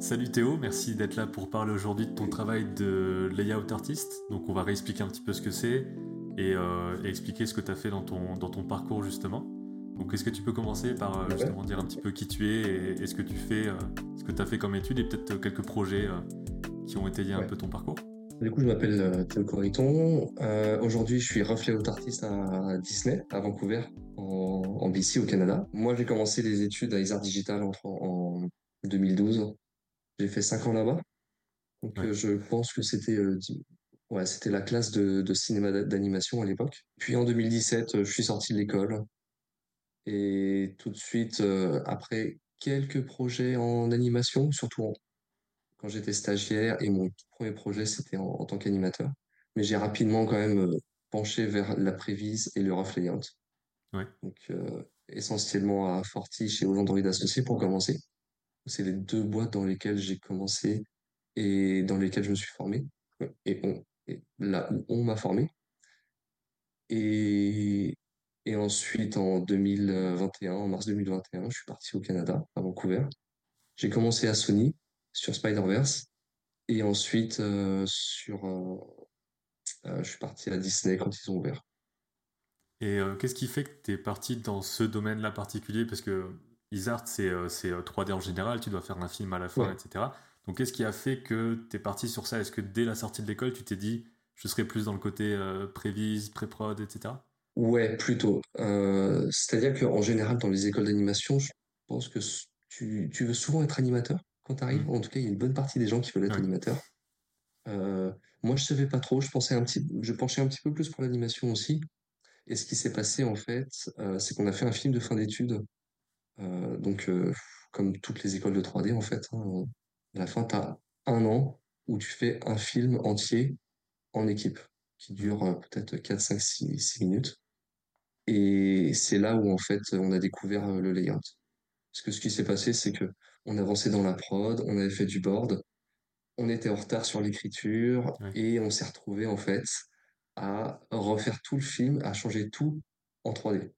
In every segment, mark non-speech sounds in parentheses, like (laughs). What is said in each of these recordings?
Salut Théo, merci d'être là pour parler aujourd'hui de ton travail de layout artiste. Donc on va réexpliquer un petit peu ce que c'est et, euh, et expliquer ce que tu as fait dans ton, dans ton parcours justement. Donc est-ce que tu peux commencer par euh, justement dire un petit peu qui tu es et, et ce que tu fais, euh, ce que tu as fait comme étude et peut-être quelques projets qui ont étayé un Ouais. peu ton parcours? Du coup, je m'appelle Théo Corriton. Aujourd'hui, je suis rough layout artist à Disney, à Vancouver, en, en BC, au Canada. Moi, j'ai commencé les études à Isart Digital en, en 2012. J'ai fait 5 ans là-bas. Donc, Ouais. euh, je pense que c'était euh, ouais, c'était la classe de, de cinéma d'a- d'animation à l'époque. Puis en 2017, euh, je suis sorti de l'école. Et tout de suite, euh, après quelques projets en animation, surtout en- quand j'étais stagiaire, et mon premier projet, c'était en, en tant qu'animateur. Mais j'ai rapidement quand même penché vers la prévise et le rough layout. Ouais. Donc, essentiellement à Fortiche et aux Android associés pour commencer. C'est les deux boîtes dans lesquelles j'ai commencé et dans lesquelles je me suis formé. Et, là où on m'a formé. Et, et ensuite, en 2021, en mars 2021, je suis parti au Canada, à Vancouver. J'ai commencé à Sony sur Spider-Verse. Et ensuite, euh, sur, euh, je suis parti à Disney quand ils ont ouvert. Et euh, qu'est-ce qui fait que tu es parti dans ce domaine-là particulier? Parce que Isart, c'est euh, c'est, euh, 3D en général, tu dois faire un film à la fin, Ouais. etc. Donc qu'est-ce qui a fait que tu es parti sur ça? Est-ce que dès la sortie de l'école, tu t'es dit, je serai plus dans le côté euh, prévise, pré-prod, etc. Ouais, plutôt. Euh, c'est-à-dire qu'en général, dans les écoles d'animation, je pense que tu, tu veux souvent être animateur quand tu arrives. Mm. En tout cas, il y a une bonne partie des gens qui veulent être Ouais. animateurs. Euh, moi, je savais pas trop. Je pensais un petit, je penchais un petit peu plus pour l'animation aussi. Et ce qui s'est passé, en fait, euh, c'est qu'on a fait un film de fin d'études. Euh, donc, euh, comme toutes les écoles de 3D, en fait, hein, à la fin, tu as un an où tu fais un film entier en équipe qui dure euh, peut-être 4, 5, 6, 6 minutes. Et c'est là où, en fait, on a découvert euh, le layout. Parce que ce qui s'est passé, c'est que on avançait dans la prod, on avait fait du board, on était en retard sur l'écriture Ouais. et on s'est retrouvé, en fait, à refaire tout le film, à changer tout en 3D.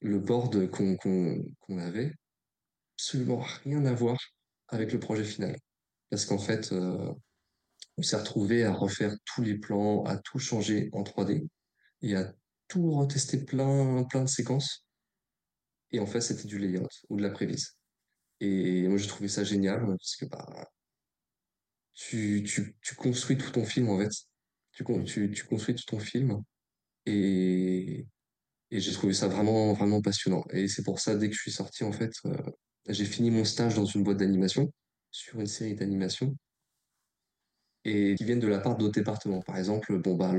Le board qu'on avait, absolument rien à voir avec le projet final. Parce qu'en fait, euh, on s'est retrouvé à refaire tous les plans, à tout changer en 3D et à tout retester plein, plein de séquences. Et en fait, c'était du layout ou de la prévise. Et moi, j'ai trouvé ça génial parce que bah, tu, construis tout ton film en fait. Tu, tu construis tout ton film et, et j'ai trouvé ça vraiment, vraiment passionnant. Et c'est pour ça, dès que je suis sorti, en fait, euh, j'ai fini mon stage dans une boîte d'animation sur une série d'animations et qui viennent de la part d'autres départements. Par exemple, bon, bah,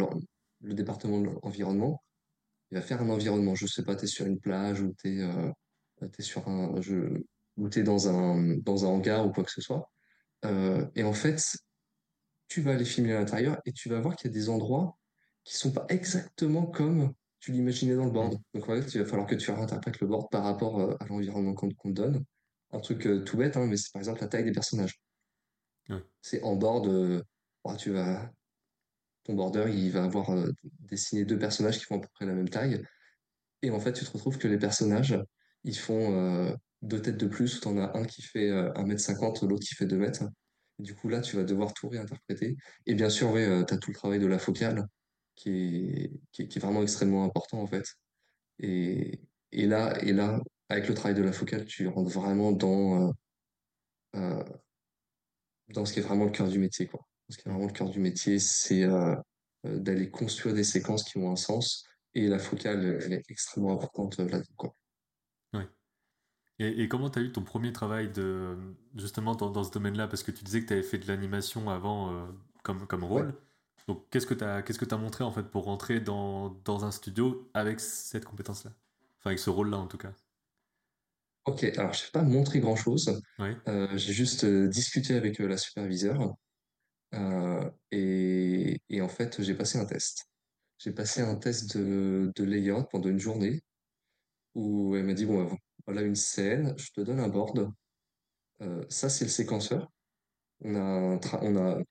le département de l'environnement, va faire un environnement. Je sais pas, t'es sur une plage ou t'es euh, t'es sur un, ou t'es dans un, dans un hangar ou quoi que ce soit. Euh, et en fait, tu vas aller filmer à l'intérieur et tu vas voir qu'il y a des endroits qui sont pas exactement comme tu l'imaginais dans le board. Mm. Donc en fait, il va falloir que tu réinterprètes le board par rapport euh, à l'environnement qu'on te donne. Un truc euh, tout bête, hein, mais c'est par exemple la taille des personnages. Ouais. C'est en board, euh, tu vas, ton border, il va avoir euh, dessiné deux personnages qui font à peu près la même taille. Et en fait, tu te retrouves que les personnages, ils font euh, deux têtes de plus. T'en as un qui fait euh, 1m50, l'autre qui fait 2 mètres. Et du coup, là, tu vas devoir tout réinterpréter. Et bien sûr, euh, t'as tout le travail de la focale qui est, qui est, qui est vraiment extrêmement important, en fait. Et, et là, et là, avec le travail de la focale, tu rentres vraiment dans, euh, euh, dans ce qui est vraiment le cœur du métier, quoi. Ce qui est vraiment le cœur du métier, c'est euh, d'aller construire des séquences qui ont un sens. Et la focale, elle est extrêmement importante là-dedans. Ouais. Et, et comment tu as eu ton premier travail de, justement dans, dans ce domaine-là? Parce que tu disais que tu avais fait de l'animation avant euh, comme, comme Ouais. Donc qu'est-ce que tu as, qu'est-ce que montré en fait pour rentrer dans, dans un studio avec cette compétence-là? Enfin avec ce rôle-là en tout cas. Ok, alors je n'ai pas montré grand-chose. Euh, j'ai juste euh, discuté avec euh, la superviseure et, et en fait j'ai passé un test. J'ai passé un test de, de layout pendant une journée où elle m'a dit, bon, voilà une scène, je te donne un board. Ça, c'est le séquenceur. On a, un on a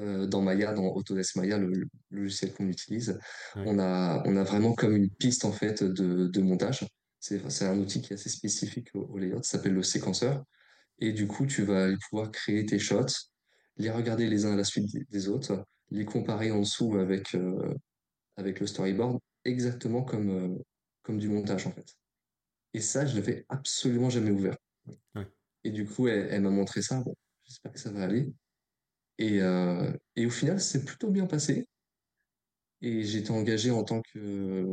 euh, dans Maya, dans Autodesk Maya, le, le logiciel qu'on utilise, Ouais. on a, on a vraiment comme une piste en fait de, de montage. C'est, un outil qui est assez spécifique au, au layout, ça s'appelle le séquenceur. Et du coup, tu vas pouvoir créer tes shots, les regarder les uns à la suite des, des autres, les comparer en dessous avec, euh, avec le storyboard, exactement comme, euh, comme du montage en fait. Et ça, je l'avais absolument jamais ouvert. Ouais. Et du coup, elle, elle m'a montré ça. Bon, j'espère que ça va aller. Et, euh, et au final, c'est plutôt bien passé. Et été engagé en tant que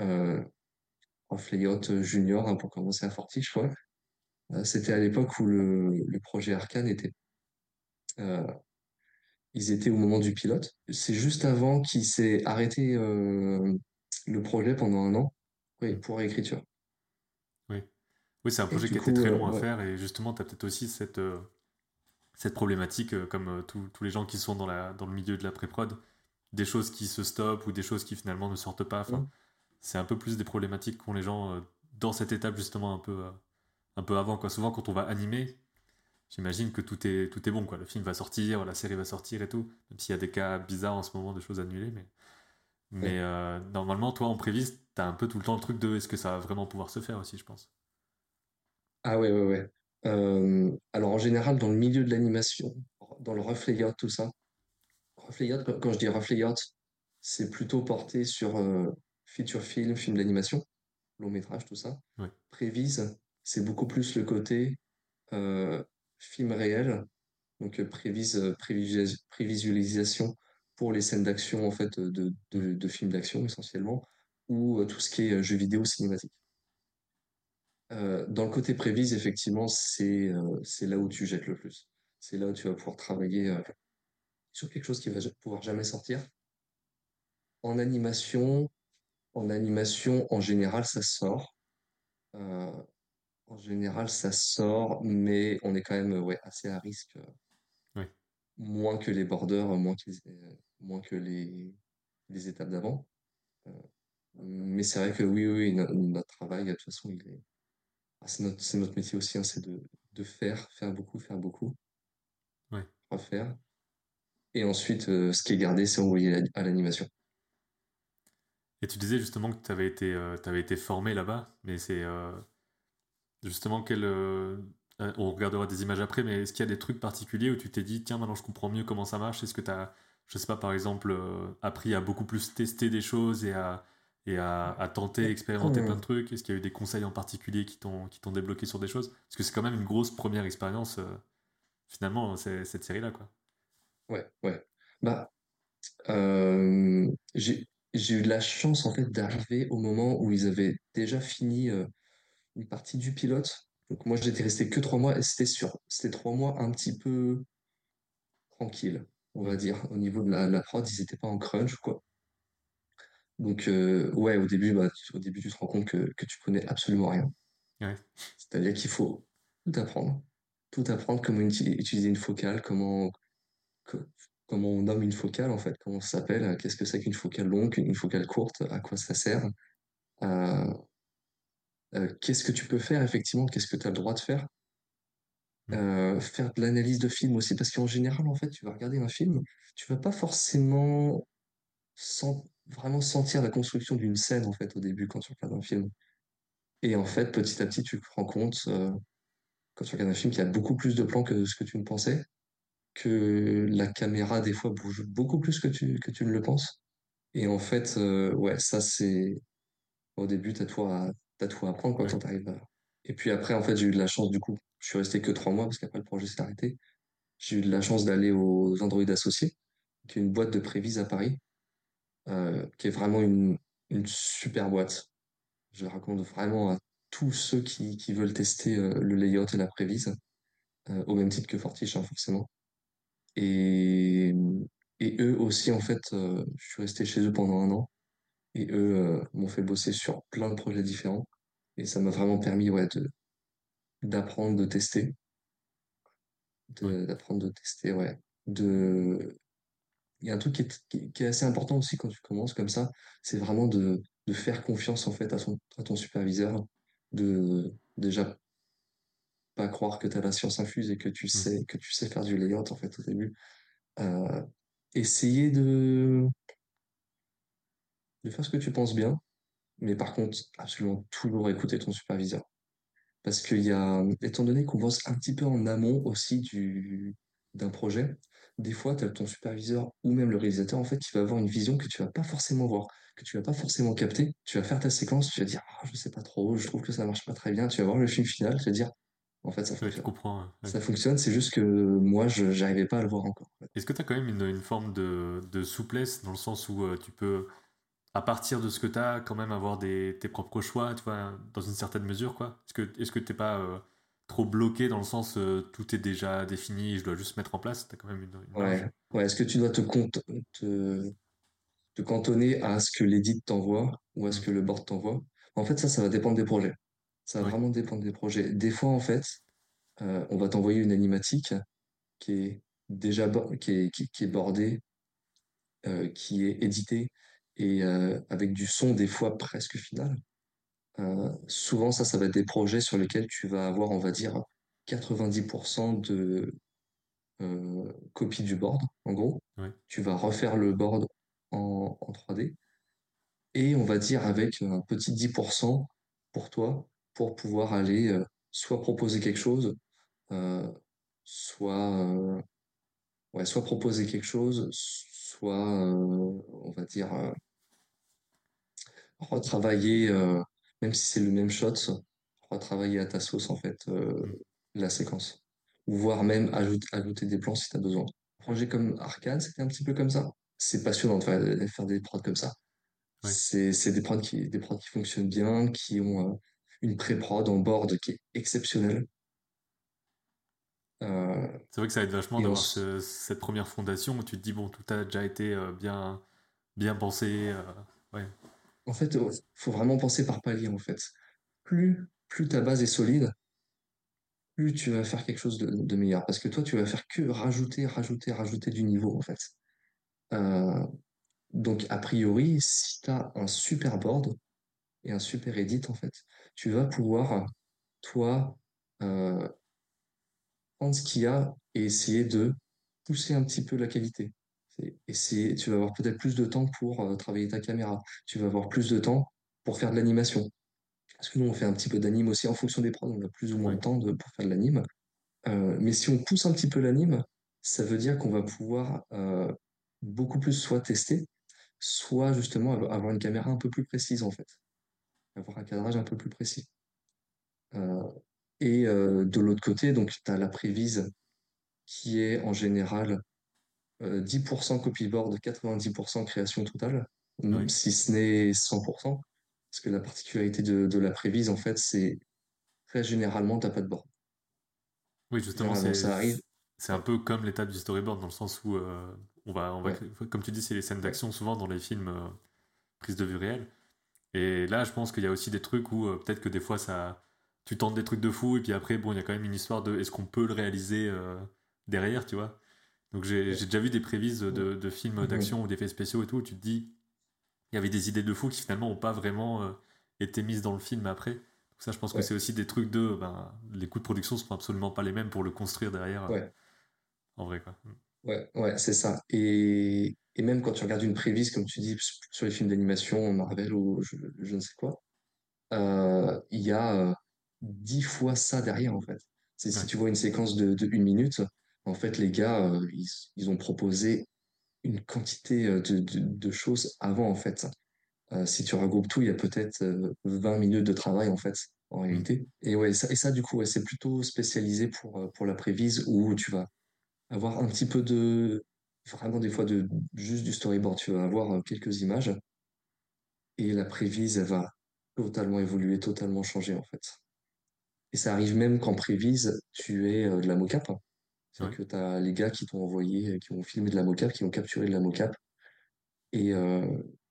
euh, prof layout junior hein, pour commencer à Forti, je crois. Euh, C'était à l'époque où le, le projet Arcane était. euh, ils étaient au moment du pilote. C'est juste avant qu'il s'est arrêté le projet pendant un an oui, pour l'écriture. Oui, oui c'est un Et projet qui coup, très euh, long à ouais. faire et justement, tu as peut-être aussi cette, cette problématique, euh, comme euh, tous les gens qui sont dans, la, dans le milieu de la pré-prod, des choses qui se stoppent ou des choses qui finalement ne sortent pas. Enfin, Mm. c'est un peu plus des problématiques qu'ont les gens euh, dans cette étape justement un peu, un peu avant. Quoi. Souvent, quand on va animer, j'imagine que tout est, tout est bon. Quoi. Le film va sortir, la série va sortir et tout, même s'il y a des cas bizarres en ce moment de choses annulées. Mais, euh, normalement, toi, en prévise, tu as un peu tout le temps le truc de est-ce que ça va vraiment pouvoir se faire aussi, je pense? Ah ouais, ouais, ouais. Euh, alors en général, dans le milieu de l'animation, dans le rough layout, tout ça, rough layout, quand je dis rough layout, c'est plutôt porté sur euh, feature film, film d'animation, long métrage, tout ça. Ouais. Prévise, c'est beaucoup plus le côté euh, film réel, donc prévise, prévisualis- prévisualisation pour les scènes d'action en fait de, de, de films d'action essentiellement, ou tout ce qui est jeux vidéo cinématique. Euh, dans le côté prévise, effectivement, c'est euh, c'est là où tu jettes le plus. C'est là où tu vas pouvoir travailler euh, sur quelque chose qui va pouvoir jamais sortir. En animation, en animation, en général, ça sort. En général, ça sort, mais on est quand même ouais, assez à risque. Ouais. moins que les borders, moins que les, moins que les, les étapes d'avant. Mais c'est vrai que oui, oui, oui, no- notre travail, de toute façon, il est, c'est notre, c'est notre métier aussi, hein, c'est de, de faire, faire beaucoup, faire beaucoup, Ouais. refaire. Et ensuite, euh, ce qui est gardé, c'est envoyé à l'animation. Et tu disais justement que tu avais été, euh, été formé là-bas, mais c'est euh, justement quel. on regardera des images après, mais est-ce qu'il y a des trucs particuliers où tu t'es dit, tiens, maintenant je comprends mieux comment ça marche? Est-ce que tu as, je sais pas, par exemple, appris à beaucoup plus tester des choses et à, et à, à tenter, expérimenter plein de trucs Est-ce qu'il y a eu des conseils en particulier qui t'ont qui t'ont débloqué sur des choses? Parce que c'est quand même une grosse première expérience, euh, finalement, cette série-là, quoi. Ouais, ouais. Bah, euh, j'ai, j'ai eu de la chance, en fait, d'arriver au moment où ils avaient déjà fini euh, une partie du pilote. Donc, moi, j'étais resté que trois mois et c'était sûr. C'était trois mois un petit peu tranquille, on va dire. Au niveau de la, la prod, ils étaient pas en crunch, quoi. Donc, euh, ouais, au début, bah, tu- au début, tu te rends compte que, que tu connais absolument rien. Ouais, C'est-à-dire qu'il faut tout apprendre. Tout apprendre, comment uti- utiliser une focale, comment, co- comment on nomme une focale, en fait, comment ça s'appelle, euh, qu'est-ce que c'est qu'une focale longue, une focale courte, à quoi ça sert, euh, euh, qu'est-ce que tu peux faire, effectivement, qu'est-ce que tu as le droit de faire. Mm. Euh, faire de l'analyse de film aussi, parce qu'en général, en fait, tu vas regarder un film, tu vas pas forcément sen- vraiment sentir la construction d'une scène, en fait, au début, quand tu regardes un film. Et en fait, petit à petit, tu te rends compte, euh, quand tu regardes un film, qu'il y a beaucoup plus de plans que ce que tu ne pensais, que la caméra, des fois, bouge beaucoup plus que tu, que tu ne le penses. Et en fait, euh, ouais, ça, c'est... Au début, t'as tout à, t'as tout à apprendre, quoi, ouais, quand t'arrives à... Et puis après, en fait, j'ai eu de la chance, du coup, je suis resté que trois mois, parce qu'après, le projet s'est arrêté. J'ai eu de la chance d'aller aux Android Associés, qui est une boîte de prévise à Paris, qui est vraiment une, une super boîte. Je la recommande vraiment à tous ceux qui, qui veulent tester euh, le layout et la prévise, euh, au même titre que Fortiche, hein, forcément. Et, et eux aussi, en fait, euh, je suis resté chez eux pendant un an, et eux euh, m'ont fait bosser sur plein de projets différents, et ça m'a vraiment permis ouais, de, d'apprendre, de tester, de, d'apprendre, de tester, ouais. De... Il y a un truc qui est, qui, qui est assez important aussi quand tu commences comme ça, c'est vraiment de, de faire confiance en fait à, son, à ton superviseur, de déjà pas croire que tu as la science infuse et que tu Mm. sais, que tu sais faire du layout en fait au début. Euh, essayer de, de faire ce que tu penses bien, mais par contre, absolument toujours écouter ton superviseur. Parce qu'il y a, étant donné qu'on bosse un petit peu en amont aussi du, d'un projet, des fois, tu as ton superviseur ou même le réalisateur, en fait, qui va avoir une vision que tu vas pas forcément voir, que tu vas pas forcément capter. Tu vas faire ta séquence, tu vas dire, ah, je sais pas trop, je trouve que ça marche pas très bien. Tu vas voir le film final, tu vas dire, en fait, ça Ouais, fonctionne. comprends. Ça fonctionne, c'est juste que moi, je j'arrivais pas à le voir encore. Est-ce que tu as quand même une, une forme de, de souplesse dans le sens où euh, tu peux, à partir de ce que tu as, quand même avoir des, tes propres choix, tu vois, dans une certaine mesure, quoi? Est-ce que est-ce que t'es pas euh, trop bloqué dans le sens euh, tout est déjà défini, je dois juste mettre en place, tu as quand même une, Ouais, ouais. Est-ce que tu dois te, compte, te, te cantonner à ce que l'édit t'envoie ou à ce Hmm. que le board t'envoie? En fait, ça, ça va dépendre des projets. Ça va vraiment dépendre des projets. Des fois, en fait, euh, on va t'envoyer une animatique qui est déjà bo- qui est, qui, qui est bordée, euh, qui est éditée et avec du son des fois presque final. Euh, souvent, ça, ça va être des projets sur lesquels tu vas avoir, on va dire, 90% de euh, copie du board, en gros. Tu vas refaire le board en, en 3D et on va dire avec un petit 10% pour toi pour pouvoir aller euh, soit proposer quelque chose, soit, ouais, soit proposer quelque chose, soit, on va dire, retravailler, euh, même si c'est le même shot, retravailler à ta sauce, en fait, euh, la séquence. Ou voire même ajouter, ajouter des plans si tu as besoin. Un projet comme Arcane, c'était un petit peu comme ça. C'est passionnant de faire, de faire des prods comme ça. C'est, des prods qui, des prods qui fonctionnent bien, qui ont euh, une pré-prod en board qui est exceptionnelle. Euh, C'est vrai que ça aide vachement d'avoir ce- cette première fondation où tu te dis, bon, tout a déjà été bien, bien pensé. ouais, en fait, il faut vraiment penser par palier, en fait. Plus, ta base est solide, plus tu vas faire quelque chose de, de meilleur. Parce que toi, tu vas faire que rajouter, rajouter, rajouter du niveau, en fait. Euh, donc, a priori, si tu as un super board et un super edit, en fait, tu vas pouvoir, toi, euh, prendre ce qu'il y a et essayer de pousser un petit peu la qualité. C'est essayer, tu vas avoir peut-être plus de temps pour euh, travailler ta caméra. Tu vas avoir plus de temps pour faire de l'animation. Parce que nous, on fait un petit peu d'anime aussi en fonction des prods. On a plus ou moins de temps de, pour faire de l'anime. Euh, mais si on pousse un petit peu l'anime, ça veut dire qu'on va pouvoir euh, beaucoup plus soit tester, soit justement av- avoir une caméra un peu plus précise en fait, avoir un cadrage un peu plus précis. Et de l'autre côté, donc tu as la prévise qui est en général 10% copyboard, 90% création totale, oui. si ce n'est 100%. Parce que la particularité de, de la prévise, en fait, c'est très généralement, t'as pas de board. Oui, justement, c'est ça arrive. c'est un peu comme l'étape du storyboard dans le sens où euh, on va, on va, ouais, créer- comme tu dis, c'est les scènes d'action souvent dans les films euh, prise de vue réelle. Et là, je pense qu'il y a aussi des trucs où euh, peut-être que des fois ça, tu tentes des trucs de fou et puis après, bon, il y a quand même une histoire de est-ce qu'on peut le réaliser euh, derrière, tu vois? Donc j'ai déjà vu des prévises de, de films d'action ou d'effets spéciaux et tout où tu te dis il y avait des idées de fou qui finalement n'ont pas vraiment euh, été mises dans le film après. Donc ça, je pense que c'est aussi des trucs de ben, les coûts de production sont absolument pas les mêmes pour le construire derrière euh, ouais, en vrai quoi. ouais, ouais, c'est ça. Et, et même quand tu regardes une prévise, comme tu dis, sur les films d'animation, Marvel ou je, je ne sais quoi, euh, il y a dix fois ça derrière, en fait. C'est si tu vois une séquence de, de une minute, en fait, les gars, euh, ils, ils ont proposé une quantité euh, de, de, de choses avant, en fait. Euh, si tu regroupes tout, il y a peut-être euh, 20 minutes de travail, en fait, en Mm. réalité. Et ouais, ça, et ça du coup, ouais, c'est plutôt spécialisé pour, pour la prévise où tu vas avoir un petit peu de, vraiment des fois de juste du storyboard. Tu vas avoir quelques images et la prévise, elle va totalement évoluer, totalement changer, en fait. Et ça arrive même qu'en prévise, tu aies euh, de la mocap. Ouais. Que tu as les gars qui t'ont envoyé, euh, qui ont filmé de la mocap, qui ont capturé de la mocap et euh,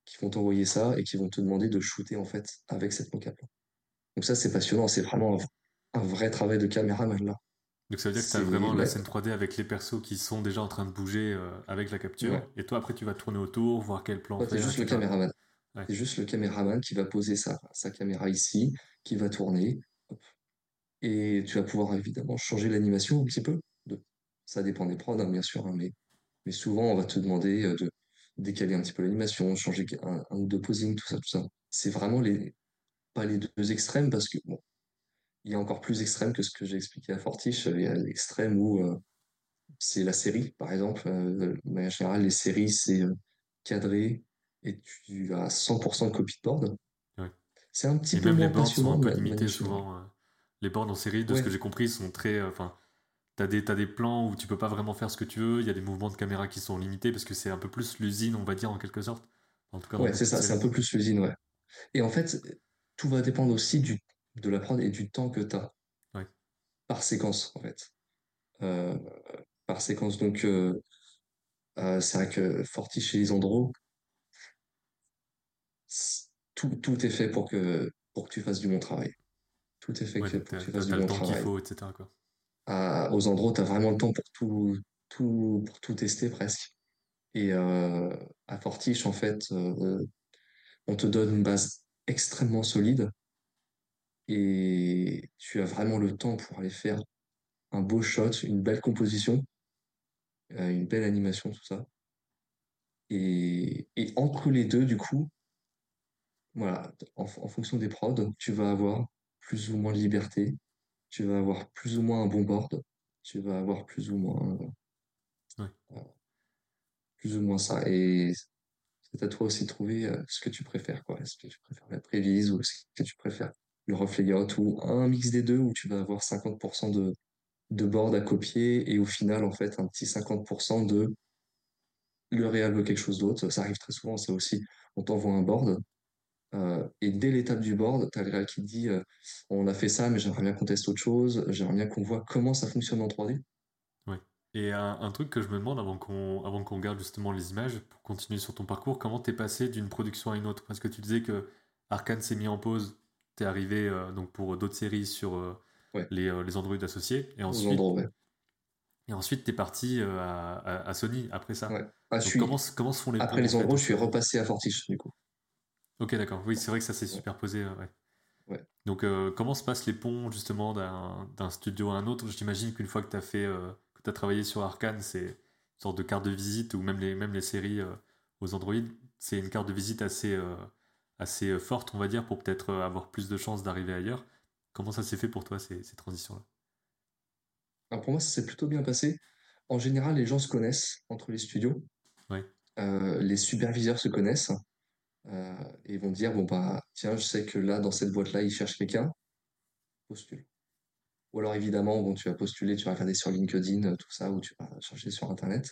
qui vont t'envoyer ça et qui vont te demander de shooter en fait avec cette mocap. Donc ça, c'est passionnant. C'est vraiment un, un vrai travail de caméraman là. Donc ça veut dire que tu as C'est vraiment la scène 3D avec les persos qui sont déjà en train de bouger euh, avec la capture, ouais. et toi après tu vas tourner autour, voir quel plan faire, juste le caméraman. T'es juste le caméraman qui va poser sa, sa caméra ici, qui va tourner, hop. et tu vas pouvoir évidemment changer l'animation un petit peu. Ça dépend des prods, hein, bien sûr, hein, mais, mais souvent on va te demander euh, de décaler un petit peu l'animation, changer un, un ou deux posings, tout ça, tout ça. C'est vraiment les, pas les deux extrêmes parce que bon, il y a encore plus extrême que ce que j'ai expliqué à Fortiche. Il y a l'extrême où euh, c'est la série, par exemple. Euh, de manière générale, les séries, c'est euh, cadré et tu as 100% de copie de board. Ouais. C'est un petit Et peu même les moins boards sont un peu limités souvent. les boards en série, de ce que j'ai compris, sont très. Enfin, t'as des, t'as des plans où tu peux pas vraiment faire ce que tu veux. Il y a des mouvements de caméra qui sont limités parce que c'est un peu plus l'usine, on va dire en quelque sorte. En tout cas dans ouais, c'est ça, c'est un peu plus l'usine, ouais. Et en fait, tout va dépendre aussi du, de la prod et du temps que tu as Ouais, par séquence, en fait. Euh, par séquence. Donc, euh, euh, c'est vrai que Fortiche et Lisandro, tout, tout est fait pour que, pour que tu fasses du bon travail. Tout est fait ouais, que donc pour que tu fasses du t'as le bon temps qu'il travail. faut, etc. Quoi. Aux Andro, tu as vraiment le temps pour tout, tout, pour tout tester presque. Et euh, à Fortiche, en fait, euh, on te donne une base extrêmement solide et tu as vraiment le temps pour aller faire un beau shot, une belle composition, euh, une belle animation, tout ça. Et, et entre les deux, du coup, voilà, en, en fonction des prods, tu vas avoir plus ou moins de liberté, tu vas avoir plus ou moins un bon board, tu vas avoir plus ou moins, Ouais, euh, plus ou moins ça. Et c'est à toi aussi de trouver euh, ce que tu préfères, quoi. Est-ce que tu préfères la prévise ou est-ce que tu préfères le rough layout ou un mix des deux où tu vas avoir 50% de, de board à copier et au final, en fait, un petit 50% de le réal veut quelque chose d'autre. Ça arrive très souvent, ça aussi. On t'envoie un board euh, et dès l'étape du board, tu as le réal qui dit euh, on a fait ça, mais j'aimerais bien qu'on teste autre chose, j'aimerais bien qu'on voit comment ça fonctionne en 3D. ouais. Et un, un truc que je me demande avant qu'on avant qu'on regarde justement les images, pour continuer sur ton parcours, comment t'es passé d'une production à une autre? Parce que tu disais que Arkane s'est mis en pause, t'es arrivé euh, donc pour d'autres séries sur Ouais, les, les Android associés, et ensuite, ouais. et ensuite t'es parti à, à- à Sony après ça. Ouais. Ah, Donc comment, suis... s- comment se font les Après les fait endroits, je suis repassé à Fortiche, du coup. Ok d'accord, oui c'est vrai que ça s'est superposé, euh, ouais. ouais. Donc euh, comment se passent les ponts justement d'un studio à un autre? J'imagine qu'une fois que t'as fait, euh, que travaillé sur Arkane, c'est une sorte de carte de visite, ou même les, même les séries euh, aux Android, c'est une carte de visite assez, assez forte on va dire, pour peut-être avoir plus de chances d'arriver ailleurs. Comment ça s'est fait pour toi ces, ces transitions-là? Alors pour moi, ça s'est plutôt bien passé. En général, les gens se connaissent entre les studios. Ouais, les superviseurs se connaissent et vont dire, bon bah tiens, je sais que là, dans cette boîte-là, ils cherchent quelqu'un, postule. Ou alors évidemment, bon, tu vas postuler, tu vas regarder sur LinkedIn, euh, tout ça, ou tu vas chercher sur Internet.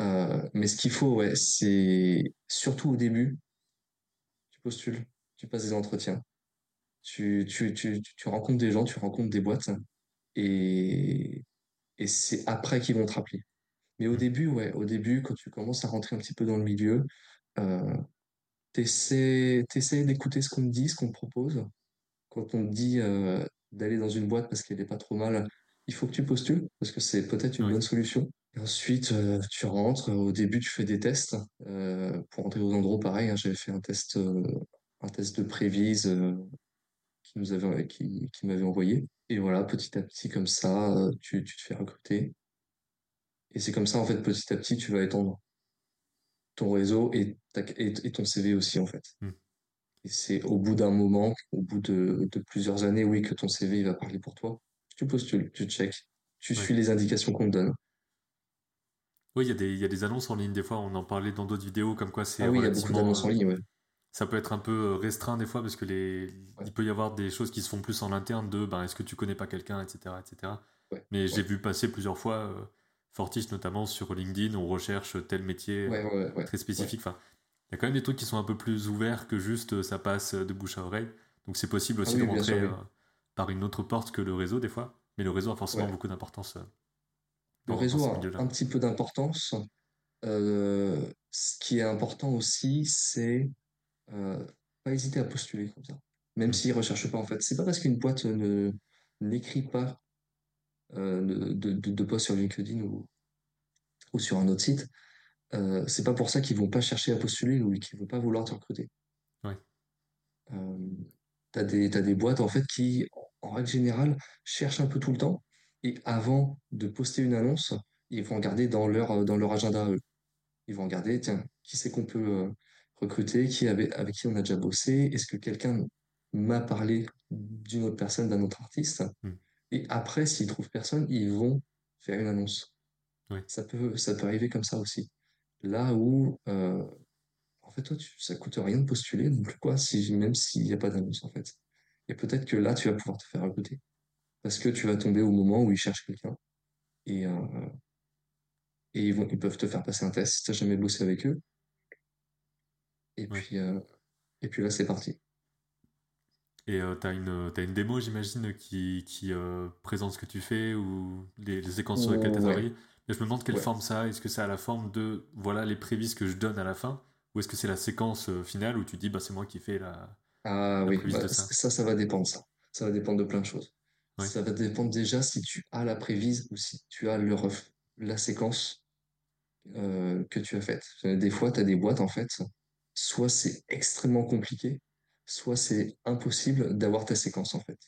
Euh, mais ce qu'il faut, ouais, c'est surtout au début, tu postules, tu passes des entretiens, tu, tu, tu, tu rencontres des gens, tu rencontres des boîtes, et, et c'est après qu'ils vont te rappeler. Mais au début, ouais, au début, quand tu commences à rentrer un petit peu dans le milieu, euh, t'essaies, d'écouter ce qu'on te dit, ce qu'on te propose. Quand on te dit euh, d'aller dans une boîte parce qu'elle n'est pas trop mal, il faut que tu postules parce que c'est peut-être une bonne solution. Et ensuite, euh, tu rentres. Au début, tu fais des tests. Euh, pour entrer aux endroits, pareil, hein, j'avais fait un test, un test de prévise qui nous avait, qui, qui m'avait envoyé. Et voilà, petit à petit, comme ça, tu, tu te fais recruter. Et c'est comme ça, en fait, petit à petit, tu vas étendre ton réseau et, ta- et, et ton CV aussi, en fait. Hmm. Et c'est au bout d'un moment, au bout de, de plusieurs années, oui, que ton CV il va parler pour toi. Tu postules, tu check, tu ouais. suis les indications qu'on te donne. Oui, il y a des, il y a des annonces en ligne des fois, on en parlait dans d'autres vidéos, comme quoi c'est Ah oui, il y a beaucoup d'annonces en euh, ligne, ouais. ça peut être un peu euh, restreint des fois parce que les... Ouais, il peut y avoir des choses qui se font plus en interne de ben, est-ce que tu connais pas quelqu'un, etc., etc. Mais ouais, vu passer plusieurs fois, euh, Fortis notamment sur LinkedIn, on recherche tel métier ouais, ouais, ouais, très spécifique. Enfin, il y a quand même des trucs qui sont un peu plus ouverts que juste euh, ça passe de bouche à oreille. Donc c'est possible Ah aussi de sûr, rentrer oui. euh, par une autre porte que le réseau des fois. Mais le réseau a forcément beaucoup d'importance euh, Le réseau a un petit peu d'importance. Euh, ce qui est important aussi, c'est euh, pas hésiter à postuler comme ça. Même Hmm. s'ils recherchent pas, en fait. C'est pas parce qu'une boîte ne n'écrit pas de, de, de, sur LinkedIn ou, ou sur un autre site, euh, c'est pas pour ça qu'ils vont pas chercher à postuler ou qu'ils vont pas vouloir te recruter. Ouais, Euh, t'as des, t'as des boîtes en fait qui, en règle générale, cherchent un peu tout le temps et avant de poster une annonce, ils vont regarder dans leur, euh, dans leur agenda eux. Ils vont regarder, tiens, qui c'est qu'on peut euh, recruter, qui avec, avec qui on a déjà bossé, est-ce que quelqu'un m'a parlé d'une autre personne, d'un autre artiste? Hmm. Et après, s'ils trouvent personne, ils vont faire une annonce. Oui. Ça peut, ça peut arriver comme ça aussi. Là où, euh, en fait, toi, tu, ça coûte rien de postuler, donc quoi, si, même s'il n'y a pas d'annonce, en fait. Et peut-être que là, tu vas pouvoir te faire recruter. Parce que tu vas tomber au moment où ils cherchent quelqu'un. Et, euh, et ils, vont, ils peuvent te faire passer un test si tu n'as jamais bossé avec eux. Et, Ouais. puis, euh, et puis là, c'est parti. Et euh, t'as une, t'as une démo, j'imagine, qui, qui euh, présente ce que tu fais ou les, les séquences sur lesquelles tu as travaillé. Mais je me demande quelle ouais. forme ça a. Est-ce que c'est à la forme de voilà les prévises que je donne à la fin? Ou est-ce que c'est la séquence euh, finale où tu dis bah c'est moi qui fais la, Ah la oui, bah, de ça ça, ça va dépendre, ça. Ça va dépendre de plein de choses. Ouais. Ça va dépendre déjà si tu as la prévise ou si tu as le ref- la séquence euh, que tu as faite. Euh, Des fois, tu as des boîtes, en fait, soit c'est extrêmement compliqué, soit c'est impossible d'avoir ta séquence, en fait.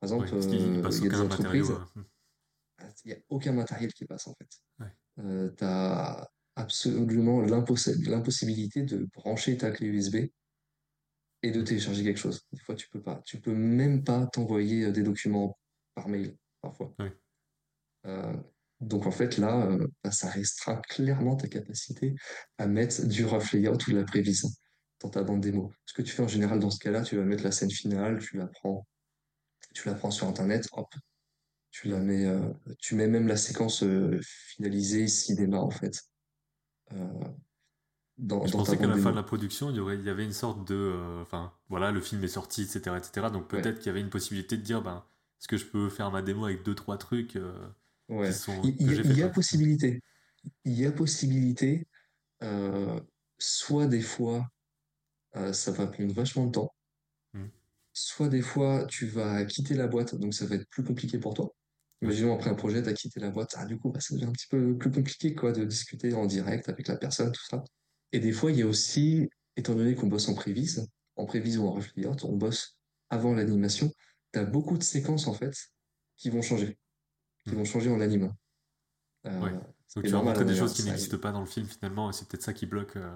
Par exemple, euh, il y a des entreprises, euh, il n'y a aucun matériel qui passe, en fait. Ouais. tu as absolument l'impossi- l'impossibilité de brancher ta clé USB et de Mm. télécharger quelque chose. Des fois, tu peux pas. Tu peux même pas t'envoyer euh, des documents par mail, parfois. Euh, donc, en fait, là, euh, bah, ça restreint clairement ta capacité à mettre du rough layout ou de la prévise dans ta bande démo. Ce que tu fais en général dans ce cas-là, tu vas mettre la scène finale, tu la prends, tu la prends sur Internet, hop, tu la mets, euh, tu mets même la séquence euh, finalisée cinéma, en fait, euh, dans, Je dans pensais qu'à la fin de la production, il y aurait, il y avait une sorte de, euh, enfin, voilà, le film est sorti, etc., etc. Donc Ouais. peut-être qu'il y avait une possibilité de dire, ben, est-ce que je peux faire ma démo avec deux, trois trucs euh, qui Ouais, sont il, y a possibilité. Il y a possibilité. soit des fois, euh, ça va prendre vachement de temps. Mm. Soit des fois, tu vas quitter la boîte, donc ça va être plus compliqué pour toi. Ouais. Imaginons après un projet, tu as quitté la boîte. Ah, du coup, bah, ça devient un petit peu plus compliqué quoi, de discuter en direct avec la personne, tout ça. Et des fois, il y a aussi, étant donné qu'on bosse en prévise, en prévise ou en layout, on bosse avant l'animation, tu as beaucoup de séquences en fait qui vont changer, qui Mm. vont changer en anime. Euh, Ouais. Donc tu montrer hein, des choses qui n'existent pas dans le film finalement, et c'est peut-être ça qui bloque. euh,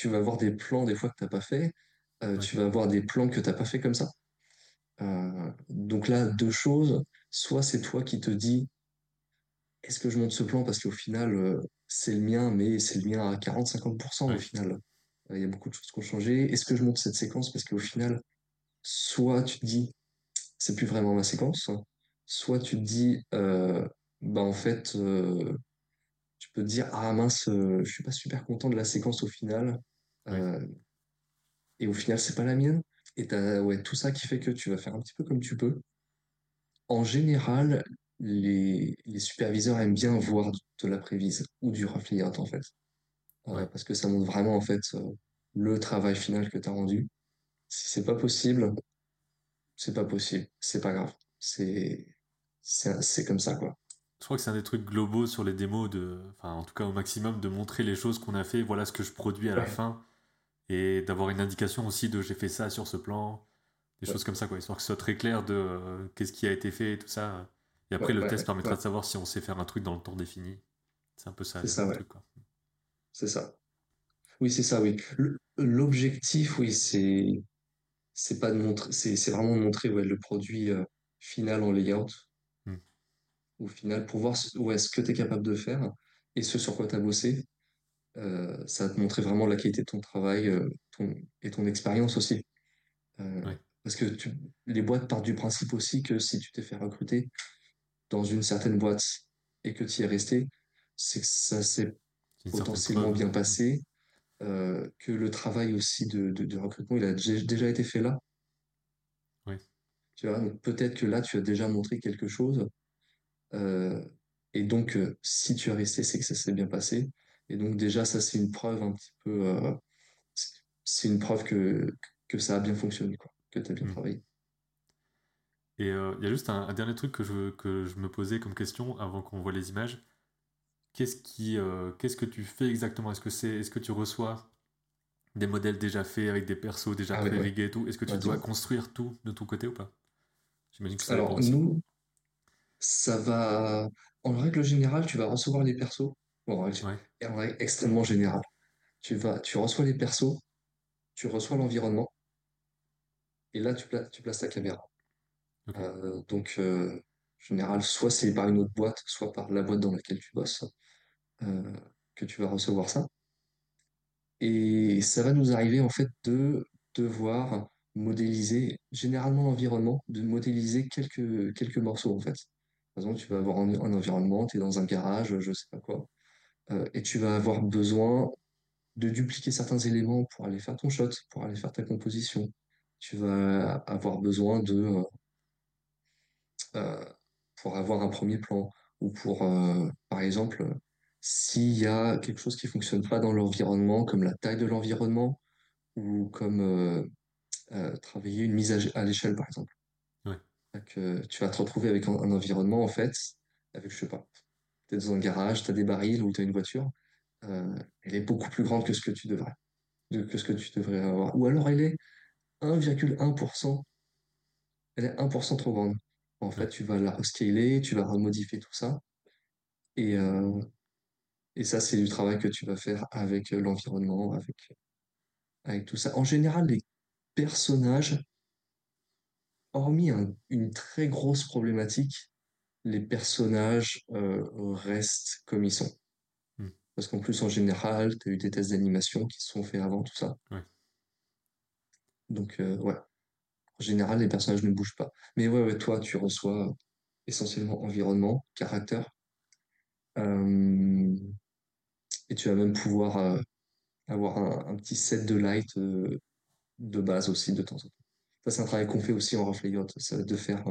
Tu vas avoir des plans des fois que tu n'as pas fait, euh, Ouais. tu vas avoir des plans que tu n'as pas fait comme ça. Euh, donc là, deux choses. Soit c'est toi qui te dis, est-ce que je monte ce plan? Parce qu'au final, euh, c'est le mien, mais c'est le mien à 40-50% au final. Il y a beaucoup de choses qui ont changé. Est-ce que je monte cette séquence? Parce qu'au final, soit tu te dis, c'est plus vraiment ma séquence, soit tu te dis, bah en fait, tu peux te dire, ah mince, je suis pas super content de la séquence au final. Euh, et au final, c'est pas la mienne. Et t'as ouais, tout ça qui fait que tu vas faire un petit peu comme tu peux. En général, les, les superviseurs aiment bien voir de la prévise ou du rough layout en fait. Euh, Ouais. parce que ça montre vraiment en fait euh, le travail final que tu as rendu. Si c'est pas possible, c'est pas possible. C'est pas grave. C'est c'est c'est comme ça quoi. Je crois que c'est un des trucs globaux sur les démos, de, enfin en tout cas au maximum, de montrer les choses qu'on a fait, voilà ce que je produis à la fin, et d'avoir une indication aussi de j'ai fait ça sur ce plan, des Ouais. choses comme ça, quoi, histoire que ce soit très clair de euh, qu'est-ce qui a été fait et tout ça. Et après, Ouais, le ouais, test permettra de savoir si on sait faire un truc dans le temps défini. C'est un peu ça, ça, le truc. C'est ça. Oui, c'est ça, oui. L'objectif, oui, c'est c'est pas de montrer, c'est c'est vraiment de montrer ouais, le produit euh, final en layout. Hmm. Au final, pour voir ce, ouais, ce que tu es capable de faire et ce sur quoi tu as bossé. Euh, ça va te montrer vraiment la qualité de ton travail euh, ton, et ton expérience aussi. Euh, Ouais. Parce que tu, les boîtes partent du principe aussi que si tu t'es fait recruter dans une certaine boîte et que tu y es resté, c'est que ça s'est potentiellement bien passé, que le travail aussi de, de, de recrutement, il a dé- déjà été fait là. Ouais. Tu vois, donc peut-être que là, tu as déjà montré quelque chose. et donc, si tu es resté, c'est que ça s'est bien passé. Et donc, déjà, ça, c'est une preuve un petit peu. euh, c'est une preuve que, que ça a bien fonctionné, quoi, que tu as bien Hmm. travaillé. Et euh, il y a juste un, un dernier truc que je, que je me posais comme question avant qu'on voit les images. Qu'est-ce qui, euh, qu'est-ce que tu fais exactement? Est-ce que c'est, est-ce que tu reçois des modèles déjà faits avec des persos déjà Ah ouais, ouais. pré-riggés et tout? Est-ce que tu Ouais, dois construire tout de ton côté ou pas? J'imagine que ça Alors, nous, ça va. En règle générale, tu vas recevoir les persos. En règle, Ouais, et en règle extrêmement générale. Tu vas, tu reçois les persos, tu reçois l'environnement, et là, tu, pla- tu places ta caméra. Euh, donc, euh, en général, soit c'est par une autre boîte, soit par la boîte dans laquelle tu bosses, euh, que tu vas recevoir ça. Et ça va nous arriver en fait de devoir modéliser, généralement l'environnement, de modéliser quelques, quelques morceaux en fait. Par exemple, tu vas avoir un, un environnement, tu es dans un garage, je sais pas quoi, et tu vas avoir besoin de dupliquer certains éléments pour aller faire ton shot, pour aller faire ta composition. Tu vas avoir besoin de, euh, euh, pour avoir un premier plan, ou pour, euh, par exemple, s'il y a quelque chose qui fonctionne pas dans l'environnement, comme la taille de l'environnement, ou comme euh, euh, travailler une mise à, à l'échelle, par exemple. Ouais. Donc, euh, tu vas te retrouver avec un, un environnement, en fait, avec, je sais pas, tu dans un garage, tu as des barils ou tu as une voiture, euh, elle est beaucoup plus grande que ce que tu devrais, de- que ce que tu devrais avoir. Ou alors elle est 1,1%, elle est 1% trop grande. En fait, tu vas la rescaler, tu vas remodifier tout ça. Et, euh, et ça, c'est du travail que tu vas faire avec l'environnement, avec, avec tout ça. En général, les personnages, hormis un- une très grosse problématique, les personnages euh, restent comme ils sont. Hmm. Parce qu'en plus, en général, tu as eu des tests d'animation qui se sont faits avant tout ça. Ouais. Donc, euh, ouais. En général, les personnages ne bougent pas. Mais ouais, ouais, toi, tu reçois essentiellement environnement, caractère. Euh, et tu vas même pouvoir avoir un, un petit set de light de base aussi de temps en temps. Ça, c'est un travail qu'on fait aussi en rough layout, de faire,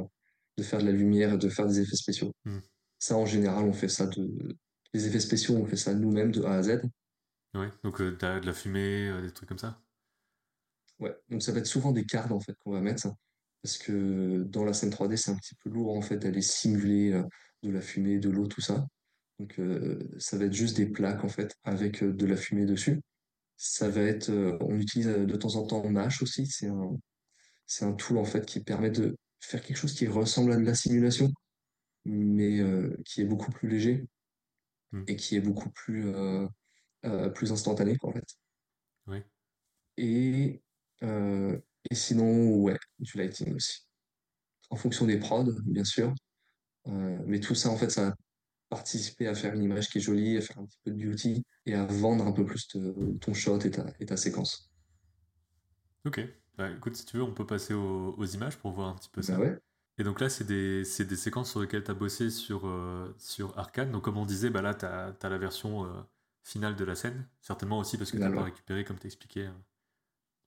de faire de la lumière et de faire des effets spéciaux. Hmm. Ça, en général, on fait ça de... Les effets spéciaux, on fait ça nous-mêmes de A à Z. Ouais. Donc, euh, de la fumée, euh, des trucs comme ça? Ouais. Donc ça va être souvent des cartes en fait qu'on va mettre. Parce que dans la scène 3D, c'est un petit peu lourd en fait d'aller simuler euh, de la fumée, de l'eau, tout ça. Donc euh, ça va être juste des plaques en fait avec de la fumée dessus. Ça va être, on utilise de temps en temps Mesh aussi. C'est un, c'est un tool en fait qui permet de faire quelque chose qui ressemble à de la simulation, mais euh, qui est beaucoup plus léger Hmm. et qui est beaucoup plus, euh, euh, plus instantané en fait. Ouais. Et, et sinon, ouais, du lighting aussi. En fonction des prods, bien sûr. Mais tout ça, en fait, ça participer à faire une image qui est jolie, à faire un petit peu de beauty et à vendre un peu plus te- ton shot et ta, et ta séquence. Ok. Bah, écoute, si tu veux, on peut passer aux, aux images pour voir un petit peu Bah ça. ouais, Et donc là, c'est des, des séquences sur lesquelles tu as bossé sur, euh, sur Arcane. Donc comme on disait, bah là, tu as, la version euh, finale de la scène. Certainement aussi parce que tu final, pas récupéré, comme tu expliquais, euh,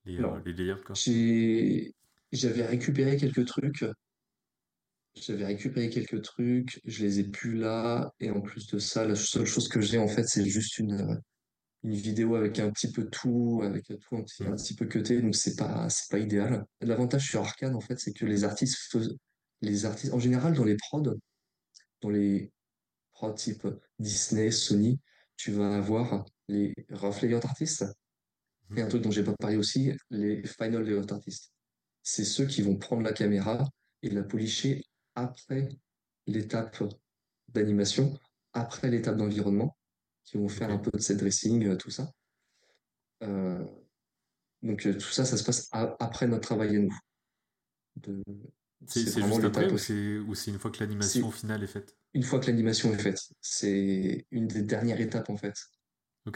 les, euh, les. J'ai, j'avais récupéré quelques trucs. J'avais récupéré quelques trucs, je les ai plus là. Et en plus de ça, la seule chose que j'ai, en fait, c'est juste une, une vidéo avec un petit peu tout, avec tout un petit, un Mm. petit peu cuté, donc c'est pas, c'est pas idéal. L'avantage sur Arcane, en fait, c'est que les artistes les artistes, en général, dans les prods, dans les prods type Disney, Sony, tu vas avoir les rough layout artists, et un truc dont j'ai pas parlé aussi, les final layout artists. C'est ceux qui vont prendre la caméra et la polisher après l'étape d'animation, après l'étape d'environnement, qui vont faire un peu de set dressing, euh, tout ça. Euh, donc euh, tout ça, ça se passe a- après notre travail à nous. De- C'est C'est juste après ou c'est ou c'est une fois que l'animation C'est finale est faite? une fois que l'animation est faite. C'est une des dernières étapes en fait,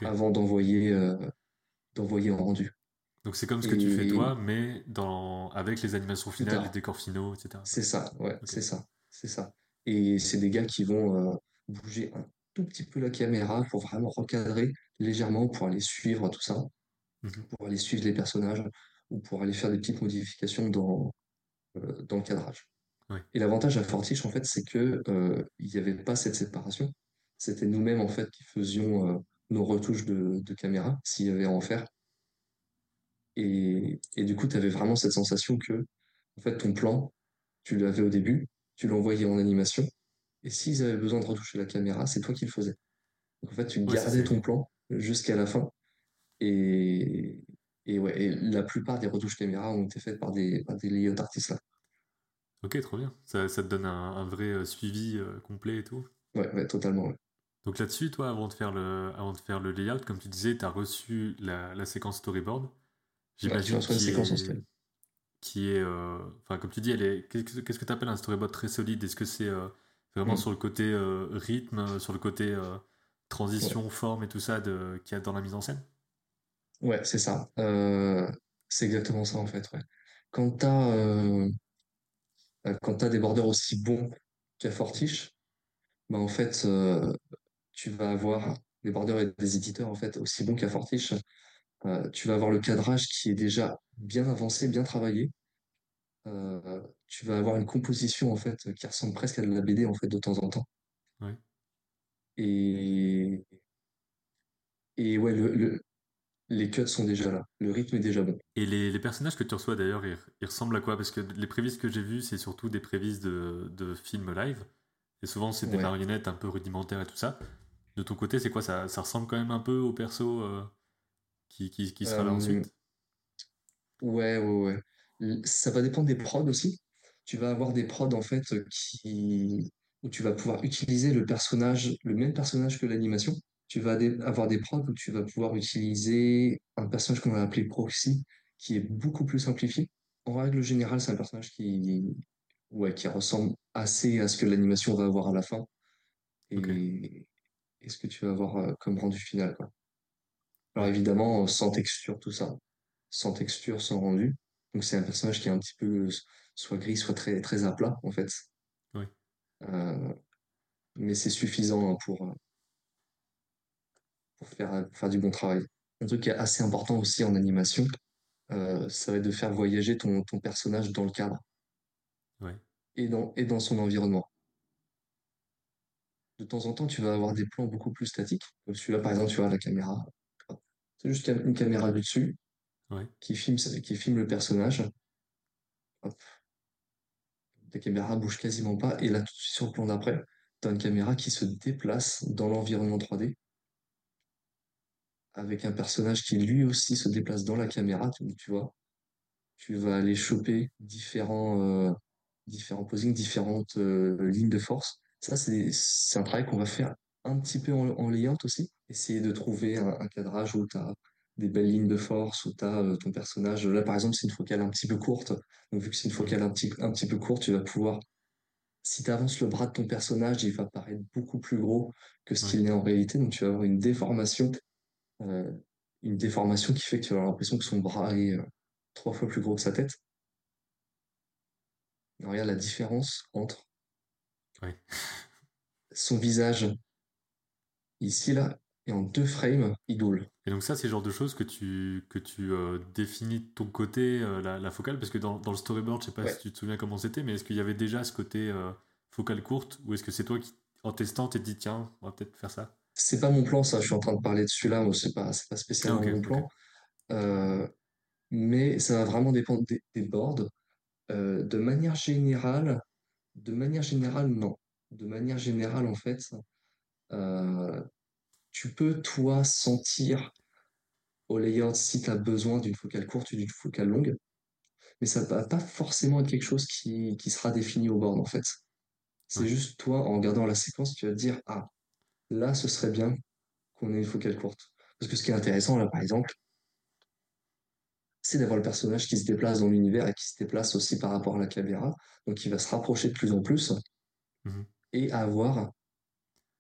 avant d'envoyer euh, d'envoyer en rendu. Donc c'est comme ce que tu fais toi, mais dans, avec les animations finales, les décors finaux, etc. C'est ça, ouais, c'est ça, c'est ça. Et c'est des gars qui vont euh, bouger un tout petit peu la caméra pour vraiment recadrer légèrement pour aller suivre tout ça, Mhm. pour aller suivre les personnages ou pour aller faire des petites modifications dans, euh, dans le cadrage. Ouais. Et l'avantage à Fortiche, en fait, c'est que euh, il n'y avait pas cette séparation. C'était nous-mêmes, en fait, qui faisions euh, nos retouches de, de caméra, s'il y avait à en faire. Et, et du coup, tu avais vraiment cette sensation que, en fait, ton plan, tu l'avais au début, tu l'envoyais en animation, et s'ils avaient besoin de retoucher la caméra, c'est toi qui le faisais. Donc, en fait, tu Ouais, gardais ton plan jusqu'à la fin. Et, et ouais, et la plupart des retouches caméra ont été faites par des, par des layout artistes là. Ok, trop bien. Ça, ça te donne un, un vrai euh, suivi euh, complet et tout. Ouais, ouais, totalement. ouais. Donc là-dessus, toi, avant de faire le, avant de faire le layout, comme tu disais, tu as reçu la, la séquence storyboard. Ouais, J'imagine une qui séquence en est, story. qui est. Enfin, comme tu dis, elle est. Qu'est-ce que tu appelles un storyboard très solide? Est-ce que c'est vraiment mm. sur le côté rythme, sur le côté transition, forme et tout ça qu'il y a dans la mise en scène Ouais, c'est ça. c'est exactement ça en fait. Ouais. Quand tu as, des bordeurs aussi bons qu'à Fortiche, bah, en fait, tu vas avoir des bordeurs et des éditeurs en fait aussi bons qu'à Fortiche. tu vas avoir le cadrage qui est déjà bien avancé, bien travaillé. Tu vas avoir une composition en fait qui ressemble presque à de la BD en fait de temps en temps. Et et ouais, le, les cuts sont déjà là, le rythme est déjà bon. Et les, personnages que tu reçois d'ailleurs, ils, ressemblent à quoi? Parce que les prévises que j'ai vues, c'est surtout des prévises de, de, films live. Et souvent, c'est des marionnettes un peu rudimentaires et tout ça. De ton côté, c'est quoi? Ça, ça ressemble quand même un peu au perso euh, qui, qui, qui, sera là ensuite? euh, Ouais, ouais, ouais. Ça va dépendre des prods aussi. Tu vas avoir des prods en fait qui... où tu vas pouvoir utiliser le personnage, le même personnage que l'animation tu vas avoir des prods où tu vas pouvoir utiliser un personnage qu'on va appeler proxy, qui est beaucoup plus simplifié. En règle générale, c'est un personnage qui, ouais, qui ressemble assez à ce que l'animation va avoir à la fin. Et, ce que tu vas avoir euh, comme rendu final. Quoi. Alors évidemment, sans texture, tout ça. Sans texture, sans rendu. Donc c'est un personnage qui est un petit peu soit gris, soit très, très à plat, en fait. Oui. Euh, mais c'est suffisant hein, pour, pour faire, faire du bon travail. Un truc qui est assez important aussi en animation, euh, ça va être de faire voyager ton, ton personnage dans le cadre et, dans, et dans son environnement. De temps en temps, tu vas avoir des plans beaucoup plus statiques. Comme celui-là, par exemple, tu vois la caméra. C'est juste une caméra du dessus qui, filme, qui filme le personnage. La caméra bouge quasiment pas. Et là, tout de suite sur le plan d'après, tu as une caméra qui se déplace dans l'environnement 3D avec un personnage qui lui aussi se déplace dans la caméra, tu, vois. Tu vas aller choper différents, euh, différents posings, différentes euh, lignes de force. Ça, c'est un travail qu'on va faire un petit peu en, layout aussi. Essayer de trouver un, cadrage où tu as des belles lignes de force, où tu as euh, ton personnage. Là, par exemple, c'est une focale un petit peu courte. Donc, vu que c'est une focale un petit, un petit peu courte, tu vas pouvoir si tu avances le bras de ton personnage, il va paraître beaucoup plus gros que ce qu'il est en réalité. Donc, tu vas avoir une déformation euh, une déformation qui fait que tu vas avoir l'impression que son bras est euh, trois fois plus gros que sa tête. regarde la différence entre son visage ici là et en deux frames idole. Et donc ça, c'est le genre de choses que tu, que tu euh, définis de ton côté, la, focale, parce que dans, dans le storyboard, je sais pas si tu te souviens comment c'était, mais est-ce qu'il y avait déjà ce côté focale courte, ou est-ce que c'est toi qui, en testant, t'es dit, tiens, on va peut-être faire ça? C'est pas mon plan, ça. Je suis en train de parler de celui-là, mais c'est pas, c'est pas spécialement mon plan. Euh, mais ça va vraiment dépendre des, boards. Euh, de manière générale, de manière générale, non. De manière générale, en fait, euh, tu peux, toi, sentir au layout si tu as besoin d'une focale courte ou d'une focale longue. Mais ça va pas forcément être quelque chose qui, qui sera défini au board, en fait. C'est juste toi, en regardant la séquence, tu vas te dire, ah, là, ce serait bien qu'on ait une focale courte. Parce que ce qui est intéressant, là, par exemple, c'est d'avoir le personnage qui se déplace dans l'univers et qui se déplace aussi par rapport à la caméra. Donc, il va se rapprocher de plus en plus mhm. et avoir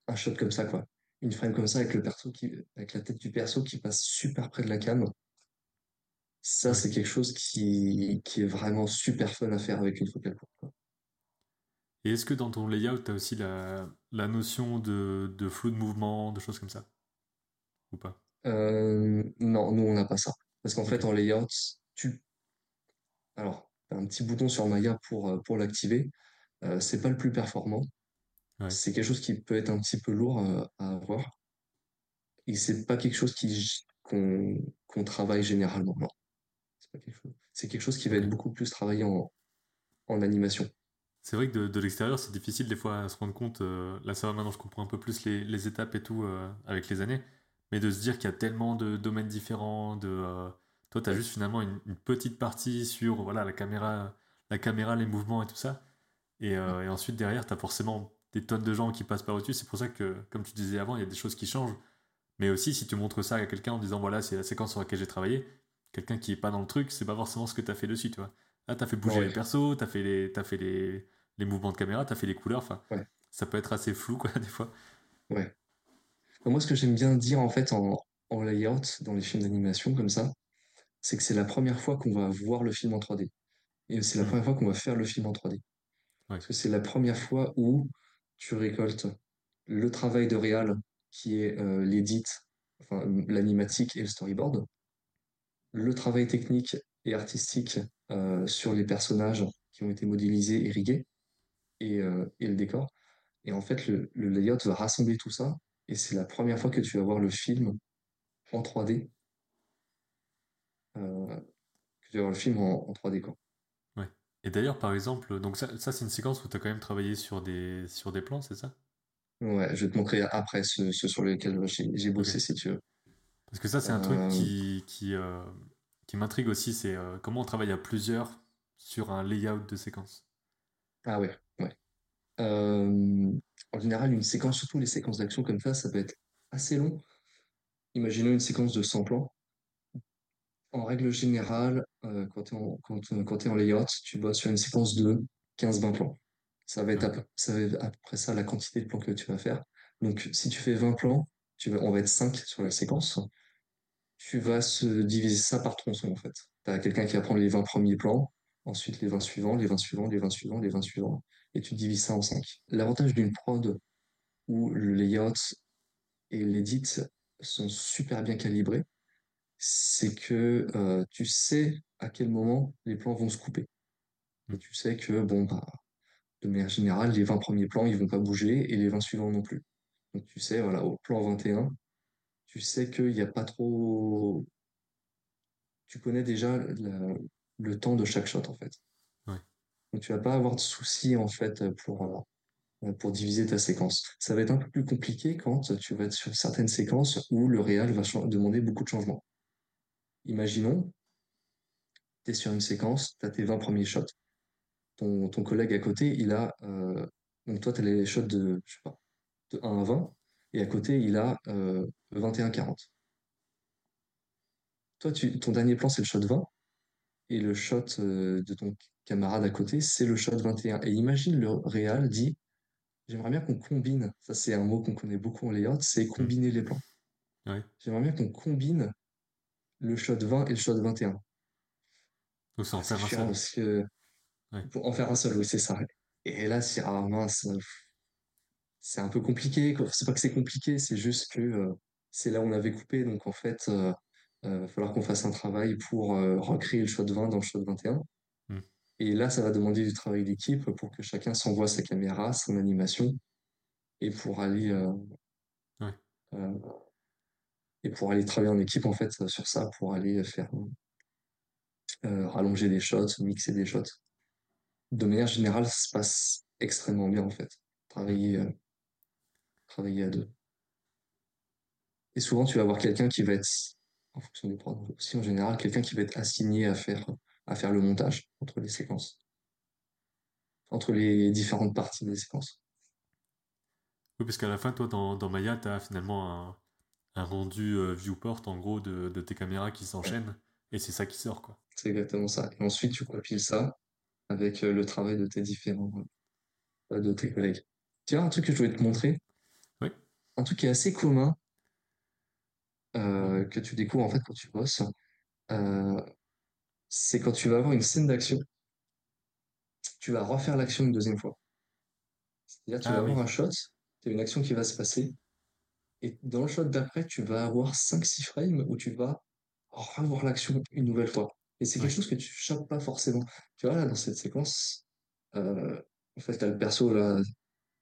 un shot comme ça, quoi. Une frame comme ça avec le perso qui, avec la tête du perso qui passe super près de la cam. Ça, c'est quelque chose qui, qui est vraiment super fun à faire avec une focale courte. Et est-ce que dans ton layout, tu as aussi la, la notion de, de, flou de mouvement, de choses comme ça? Ou pas? Euh, Non, nous, on n'a pas ça. Parce qu'en fait, en layout, tu. Alors, as un petit bouton sur Maya pour, euh, pour l'activer. Euh, c'est pas le plus performant. C'est quelque chose qui peut être un petit peu lourd euh, à, avoir. Et c'est pas quelque chose qu'on travaille généralement. Non. C'est quelque, chose... quelque chose qui va être beaucoup plus travaillé en, en animation. C'est vrai que de, l'extérieur, c'est difficile des fois à se rendre compte. Euh, là, ça va maintenant, je comprends un peu plus les, étapes et tout euh, avec les années. Mais de se dire qu'il y a tellement de domaines différents, de, euh, toi, tu as juste finalement une, petite partie sur voilà, la, caméra, la caméra, les mouvements et tout ça. Et, ensuite, derrière, tu as forcément des tonnes de gens qui passent par au-dessus. C'est pour ça que, comme tu disais avant, il y a des choses qui changent. Mais aussi, si tu montres ça à quelqu'un en disant voilà, c'est la séquence sur laquelle j'ai travaillé, quelqu'un qui est pas dans le truc, c'est pas forcément ce que tu as fait dessus, tu vois. Ah, t'as fait bouger les persos, t'as fait les, as fait les, les mouvements de caméra, t'as fait les couleurs. Enfin, ça peut être assez flou, quoi, (laughs) des fois. Ouais. Moi, ce que j'aime bien dire, en fait, en, en layout, dans les films d'animation, comme ça, c'est que c'est la première fois qu'on va voir le film en 3D. Et c'est la hmm. première fois qu'on va faire le film en 3D. Parce que c'est la première fois où tu récoltes le travail de réal, qui est euh, l'édit, enfin, l'animatique et le storyboard, le travail technique et artistique euh, sur les personnages qui ont été modélisés et rigués, et, euh, et le décor. Et en fait, le, layout va rassembler tout ça, et c'est la première fois que tu vas voir le film en 3D, que tu vas voir le film en 3D. Quoi. Et d'ailleurs, par exemple, donc ça, ça c'est une séquence où tu as quand même travaillé sur des, sur des plans, c'est ça? Ouais, je vais te montrer après ceux, sur lesquels j'ai bossé, si tu veux. Parce que ça, c'est un truc euh. qui, qui, euh, qui m'intrigue aussi, c'est euh, comment on travaille à plusieurs sur un layout de séquence. Ah ouais, ouais. en général, une séquence, surtout les séquences d'action comme ça, ça peut être assez long. Imaginons une séquence de 100 plans. En règle générale, quand tu es, en, quand, quand es en layout, tu bosses sur une séquence de 15-20 plans. Ça va être à, ça va à peu près ça la quantité de plans que tu vas faire. Donc, si tu fais 20 plans, tu vas, on va être 5 sur la séquence. Tu vas se diviser ça par tronçon, en fait. Tu as quelqu'un qui va prendre les 20 premiers plans, ensuite les 20 suivants, les 20 suivants, les 20 suivants, les 20 suivants, et tu divises ça en 5. L'avantage d'une prod où le layout et l'edit sont super bien calibrés, c'est que euh, tu sais à quel moment les plans vont se couper. Et mmh. tu sais que, bon, bah, de manière générale, les 20 premiers plans, ils vont pas bouger et les 20 suivants non plus. Donc tu sais, voilà, au plan 21, tu sais qu'il n'y a pas trop. Tu connais déjà le temps de chaque shot en fait. Donc tu vas pas avoir de soucis en fait pour, euh, pour diviser ta séquence. Ça va être un peu plus compliqué quand tu vas être sur certaines séquences où le réal va demander beaucoup de changements. Imaginons, tu es sur une séquence, tu as tes 20 premiers shots ton, ton collègue à côté, il a. Euh, donc toi, tu as les shots de, je sais pas, de 1 à 20, et à côté, il a euh, 21-40. Toi, tu, ton dernier plan, c'est le shot 20, et le shot euh, de ton camarade à côté, c'est le shot 21. Et imagine le réal dit J'aimerais bien qu'on combine, ça c'est un mot qu'on connaît beaucoup en layout, c'est combiner les plans. J'aimerais bien qu'on combine le shot 20 et le shot 21. Ou ça en faire un parce que pour en faire un seul, oui, c'est ça. Et là, c'est ah, mince, c'est un peu compliqué. C'est pas que c'est compliqué, c'est juste que euh, c'est là où on avait coupé. Donc en fait, il euh, euh, va falloir qu'on fasse un travail pour recréer le shot 20 dans le shot 21. Hmm. Et là, ça va demander du travail d'équipe pour que chacun s'envoie sa caméra, son animation, et pour aller et pour aller travailler en équipe en fait sur ça, pour aller faire rallonger des shots, mixer des shots de manière générale, ça se passe extrêmement bien en fait. Travailler, euh, travailler à deux. Et souvent, tu vas avoir quelqu'un qui va être, en fonction des prods aussi en général, quelqu'un qui va être assigné à faire, à faire le montage entre les séquences, entre les différentes parties des séquences. Oui, parce qu'à la fin, toi, dans, dans Maya, tu as finalement un, un rendu euh, viewport, en gros, de, de tes caméras qui s'enchaînent, et c'est ça qui sort, quoi. C'est exactement ça. Et ensuite, tu compiles ça, avec euh, le travail de tes différents, euh, de tes collègues. Tu vois, un truc que je voulais te montrer. Oui. Un truc qui est assez commun, que tu découvres en fait quand tu bosses, c'est quand tu vas avoir une scène d'action, tu vas refaire l'action une deuxième fois. C'est-à-dire, tu ah vas avoir un shot, tu as une action qui va se passer, et dans le shot d'après, tu vas avoir 5-6 frames où tu vas revoir l'action une nouvelle fois. Et c'est quelque chose que tu chopes pas forcément. Tu vois, là, dans cette séquence, euh, en fait, t'as le perso, là,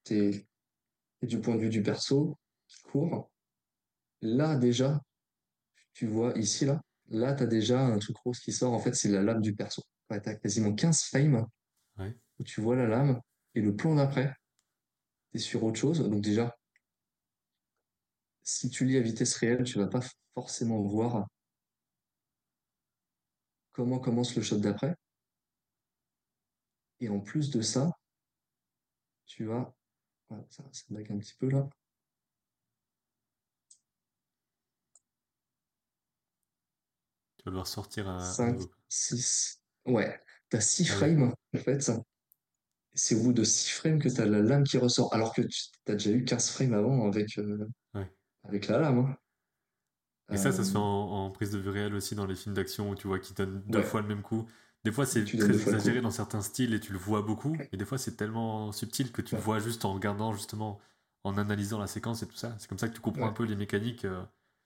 t'es es du point de vue du perso qui court. Là, déjà, tu vois, ici, là, là, t'as déjà un truc rose qui sort. En fait, c'est la lame du perso. Ouais, t'as quasiment 15 frames où tu vois la lame. Et le plan d'après, t'es sur autre chose. Donc déjà, si tu lis à vitesse réelle, tu vas pas forcément voir comment commence le shot d'après. Et en plus de ça, tu as, ça, ça un petit peu là. Tu vas devoir sortir à 5, 6. Ouais. T'as 6 Ah frames, en fait. C'est au bout de 6 frames que t'as la lame qui ressort, alors que tu as déjà eu 15 frames avant avec, euh. Avec la lame. Et ça, ça se fait en, Euh, en prise de vue réelle aussi dans les films d'action où tu vois qu'ils donnent deux ouais, fois le même coup. Des fois, c'est tu très exagéré dans certains styles et tu le vois beaucoup. Et des fois, c'est tellement subtil que tu le vois juste en regardant, justement, en analysant la séquence et tout ça. C'est comme ça que tu comprends un peu les mécaniques euh,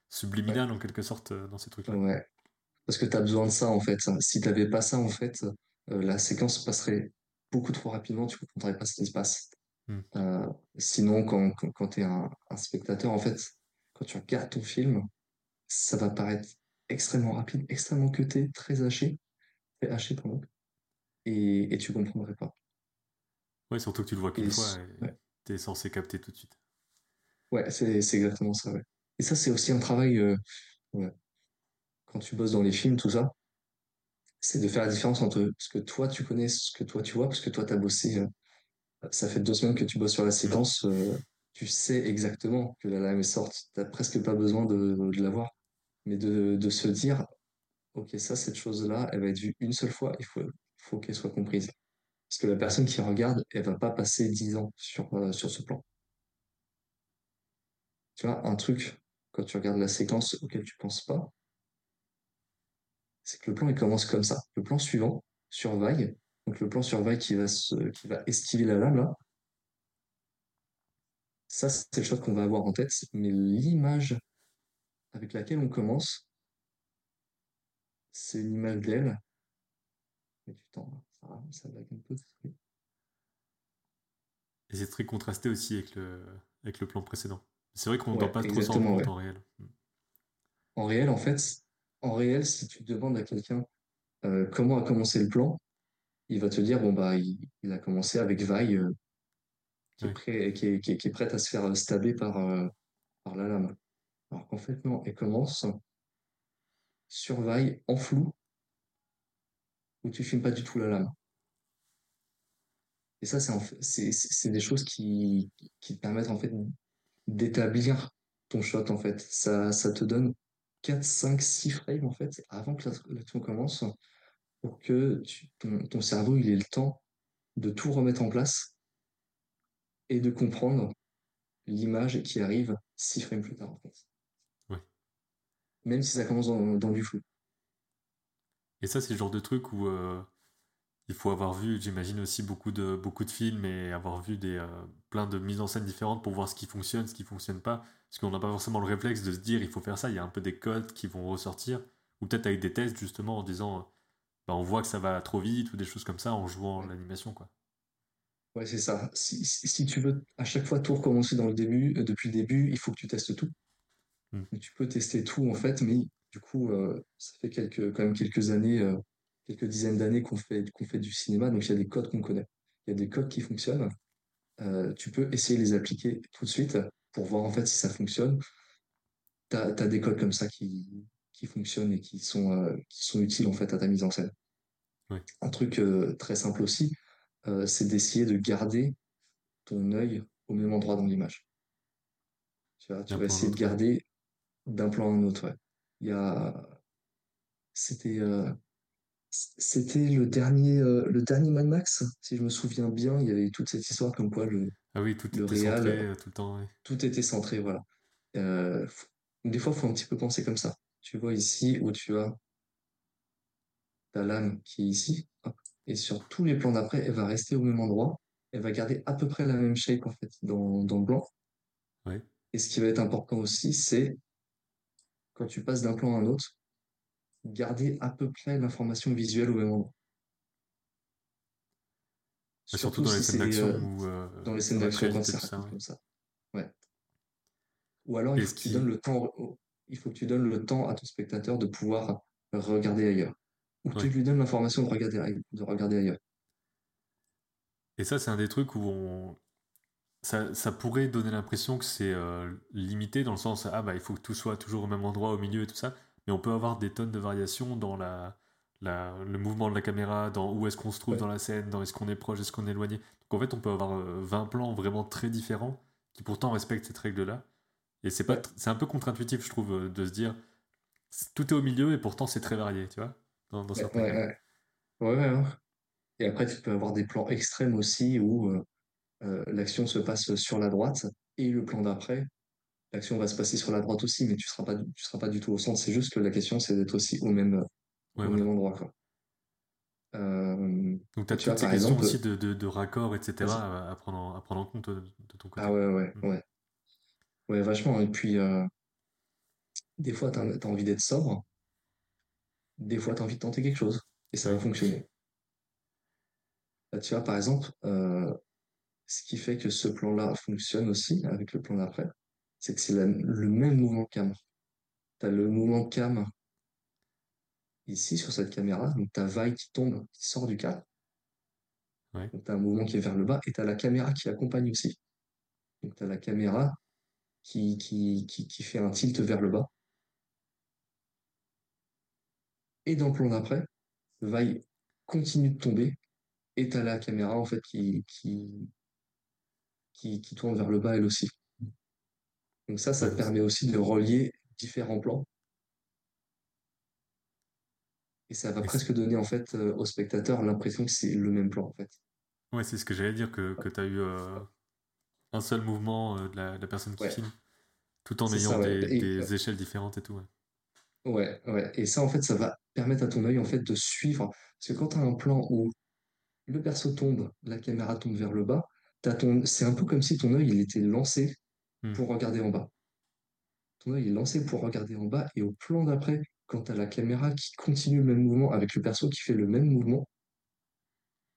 subliminales en quelque sorte euh, dans ces trucs-là. ouais. Parce que t'as besoin de ça, en fait. Si t'avais pas ça, en fait, euh, la séquence passerait beaucoup trop rapidement, tu comprendrais pas ce qui se passe. Hmm. Sinon, quand, quand, quand t'es un, un spectateur, en fait, quand tu regardes ton film, ça va paraître extrêmement rapide, extrêmement cuté, très haché, très haché, pardon, et, et tu comprendrais pas. Ouais, surtout que tu le vois qu'une fois s- et ouais, t'es censé capter tout de suite. ouais, c'est, exactement ça, ouais. Et ça, c'est aussi un travail, euh, ouais, quand tu bosses dans les films, tout ça, c'est de faire la différence entre ce que toi tu connais, ce que toi tu vois, parce que toi, t'as bossé, euh, ça fait deux semaines que tu bosses sur la séquence, euh, tu sais exactement que la lame est sorte, t'as presque pas besoin de, la voir, mais de, se dire, ok, ça, cette chose-là, elle va être vue une seule fois, il faut, qu'elle soit comprise. Parce que la personne qui regarde, elle va pas passer 10 ans sur, euh, sur ce plan. Tu vois, un truc, quand tu regardes la séquence auquel tu penses pas, c'est que le plan, il commence comme ça. Le plan suivant, sur vague, donc le plan sur vague qui va, qui va esquiver la lame, là, ça, c'est le shot qu'on va avoir en tête, mais l'image avec laquelle on commence, c'est une image d'elle. Mais du temps, ça, ça lag un peu. Et c'est très contrasté aussi avec le, avec le plan précédent. C'est vrai qu'on ne doit Ouais, pas trop exactement, compte ouais. en réel. Hmm. En réel, en fait, en réel, si tu demandes à quelqu'un euh, comment a commencé le plan, il va te dire, bon, bah, il, il a commencé avec vague, euh, qui est Ouais. prêt, qui est, qui est, qui est prête à se faire stabber par, euh, par la lame. Alors qu'en fait, non, elle commence sur vaille, en flou, où tu filmes pas du tout la lame. Et ça, c'est en fait, c'est, c'est c'est des choses qui, qui te permettent en fait d'établir ton shot en fait. Ça, ça te donne 4 5 6 frames en fait avant que l'action commence pour que tu- ton, ton cerveau il ait le temps de tout remettre en place et de comprendre l'image qui arrive 6 frames plus tard en fait. Ouais. Même si ça commence dans, dans du flou. Et ça, c'est le genre de truc où euh, il faut avoir vu, j'imagine aussi beaucoup de, beaucoup de films et avoir vu des, euh, plein de mises en scène différentes pour voir ce qui fonctionne, ce qui fonctionne pas. Parce qu'on n'a pas forcément le réflexe de se dire il faut faire ça. Il y a un peu des codes qui vont ressortir. Ou peut-être avec des tests justement en disant euh, bah, on voit que ça va trop vite ou des choses comme ça en jouant Ouais, l'animation. quoi. Ouais, c'est ça. Si, si, si tu veux à chaque fois tout recommencer dans le début, euh, depuis le début, il faut que tu testes tout. Hmm. Tu peux tester tout en fait, mais du coup, euh, ça fait quelques, quand même quelques années, euh, quelques dizaines d'années qu'on fait, qu'on fait du cinéma, donc il y a des codes qu'on connaît. Il y a des codes qui fonctionnent. Tu peux essayer de les appliquer tout de suite pour voir en fait si ça fonctionne. Tu as, des codes comme ça qui, qui fonctionnent et qui sont, qui sont utiles en fait à ta mise en scène. Ouais. Un truc très simple aussi, euh, c'est d'essayer de garder ton œil au même endroit dans l'image. Tu vois, tu D'un vas essayer de garder d'un plan à un autre. ouais. Il y a, c'était, euh, c'était le dernier, euh, le dernier Mad Max, si je me souviens bien. Il y avait toute cette histoire comme quoi le, Ah oui, tout le était centré réal, euh, tout le temps. ouais. tout était centré, voilà. Des fois, faut un petit peu penser comme ça. Tu vois ici où tu as ta lame qui est ici, hop, et sur tous les plans d'après, elle va rester au même endroit. Elle va garder à peu près la même shape en fait dans, dans le blanc. Ouais. Et ce qui va être important aussi, c'est quand tu passes d'un plan à un autre, garder à peu près l'information visuelle au même endroit. Surtout Surtout dans les si scènes d'action euh, euh, dans les scènes d'action quand ça. ouais. comme ça. Ouais. Ou alors il faut qui. le temps, il faut que tu donnes le temps à ton spectateur de pouvoir regarder ailleurs. Ou que tu lui donnes l'information de regarder, de regarder ailleurs. Et ça, c'est un des trucs où on. Ça, ça pourrait donner l'impression que c'est euh, limité dans le sens ah bah il faut que tout soit toujours au même endroit au milieu et tout ça. Mais on peut avoir des tonnes de variations dans la, la le mouvement de la caméra dans où est-ce qu'on se trouve Ouais, dans la scène dans est-ce qu'on est proche est-ce qu'on est éloigné. Donc en fait on peut avoir euh, 20 plans vraiment très différents qui pourtant respectent cette règle là et c'est pas ouais, tr- c'est un peu contre-intuitif je trouve euh, de se dire tout est au milieu et pourtant c'est très varié tu vois dans, certains ouais, cas ouais. Ouais, ouais, hein. Et après, tu peux avoir des plans extrêmes aussi où l'action se passe sur la droite et le plan d'après, l'action va se passer sur la droite aussi, mais tu seras pas, tu seras pas du tout au centre. C'est juste que la question, c'est d'être aussi au même, au même endroit. Quoi. Euh, Donc tu as toutes ces questions aussi de, de, de raccord, etc. À, prendre, à prendre en compte de, ton côté. Ah ouais, ouais, mm. ouais. Ouais, vachement. Et puis, euh, des fois, tu as, envie d'être sobre. Des fois, tu as envie de tenter quelque chose. Et ça va fonctionner. tu vois, par exemple, euh, ce qui fait que ce plan-là fonctionne aussi avec le plan d'après, c'est que c'est le même mouvement cam. Tu as le mouvement cam ici sur cette caméra, donc tu as vaille qui tombe, qui sort du cadre. Donc tu as un mouvement qui est vers le bas et tu as la caméra qui accompagne aussi. Donc tu as la caméra qui, qui, qui, fait un tilt vers le bas. Et dans le plan d'après, vaille continue de tomber et tu as la caméra en fait qui, qui, qui, qui tourne vers le bas elle aussi. Donc ça, ça te permet aussi de relier différents plans et ça va presque donner en fait euh, au spectateur l'impression que c'est le même plan en fait. Ouais, c'est ce que j'allais dire, que, que tu as eu euh, un seul mouvement euh, de, la, personne qui filme, tout en ayant des, échelles différentes et tout. Ouais. Ouais. Et ça en fait, ça va permettre à ton œil en fait de suivre. Parce que quand tu as un plan où le perso tombe, la caméra tombe vers le bas, ton... c'est un peu comme si ton œil il était lancé hmm. pour regarder en bas. Ton œil est lancé pour regarder en bas et au plan d'après, quand tu as la caméra qui continue le même mouvement avec le perso qui fait le même mouvement,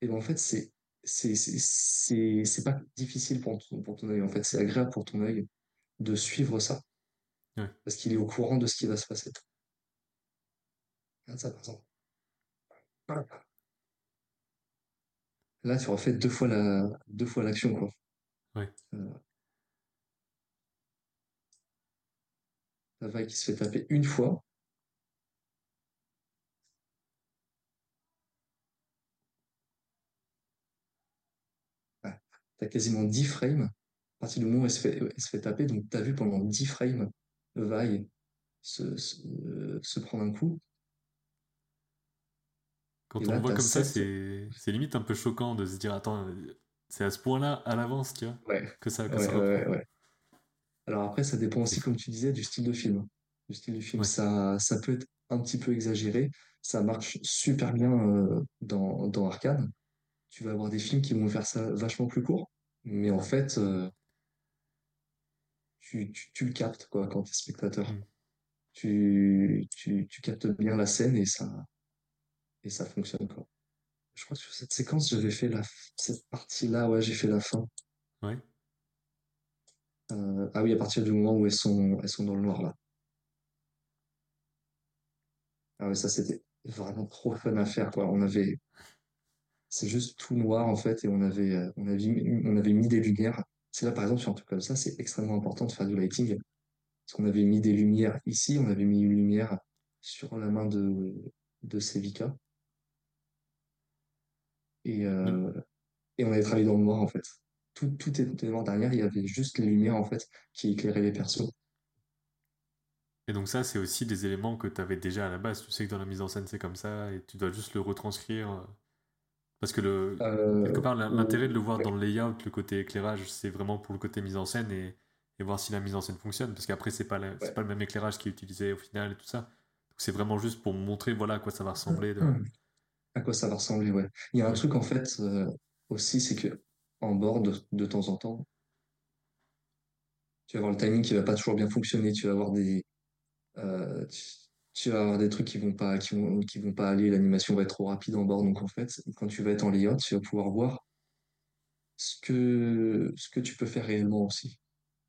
et ben en fait, c'est c'est pas difficile pour ton, pour ton œil. En fait, c'est agréable pour ton œil de suivre ça. Parce qu'il est au courant de ce qui va se passer. Regarde ça, par exemple. Là, tu refais deux fois la deux fois l'action, quoi. Ouais. Euh, la vague qui se fait taper une fois, quasiment 10 frames. À partir du moment où elle se fait, elle se fait taper, donc tu as vu pendant 10 frames vaille se, se, prendre un coup. Quand on voit comme ça, c'est limite un peu choquant de se dire attends, c'est à ce point-là, à l'avance, tu vois, que ça, que ouais, Alors après, ça dépend aussi, comme tu disais, du style de film. Du style du film, ça, ça peut être un petit peu exagéré. Ça marche super bien euh, dans, dans Arcade. Tu vas avoir des films qui vont faire ça vachement plus court. Mais en fait, euh, tu, tu, le captes quoi, quand tu es spectateur. Mm. Tu, tu, tu, captes bien la scène et ça, et ça fonctionne. Quoi. Je crois que sur cette séquence, j'avais fait la, cette partie-là, ouais, j'ai fait la fin. Ouais. Euh, ah oui, à partir du moment où elles sont, elles sont dans le noir là. Ah ouais, ça c'était vraiment trop fun à faire quoi. On avait, c'est juste tout noir en fait et on avait, euh, on avait, mis, on avait mis des lumières. C'est là par exemple sur un truc comme ça, c'est extrêmement important de faire du lighting. Parce qu'on avait mis des lumières ici, on avait mis une lumière sur la main de, de Sevica. Et, euh, et on avait travaillé dans le noir en fait. Tout, tout était noir derrière, il y avait juste les lumières en fait qui éclairaient les persos. Et donc ça, c'est aussi des éléments que tu avais déjà à la base. Tu sais que dans la mise en scène, c'est comme ça, et tu dois juste le retranscrire euh, parce que le, euh, quelque part, l'intérêt de le voir dans le layout, le côté éclairage, c'est vraiment pour le côté mise en scène et, et voir si la mise en scène fonctionne. Parce qu'après, c'est pas, pas le même éclairage qui est utilisé au final et tout ça. C'est vraiment juste pour montrer voilà, à quoi ça va ressembler. (clears throat) À quoi ça va ressembler, ouais. Il y a un truc en fait euh, aussi, c'est que en board, de, temps en temps, tu vas avoir le timing qui va pas toujours bien fonctionner. Tu vas avoir des. Euh, tu vas avoir des trucs qui vont pas, qui vont, qui vont pas aller, l'animation va être trop rapide en bord. Donc en fait, quand tu vas être en layout, tu vas pouvoir voir ce que, ce que tu peux faire réellement aussi.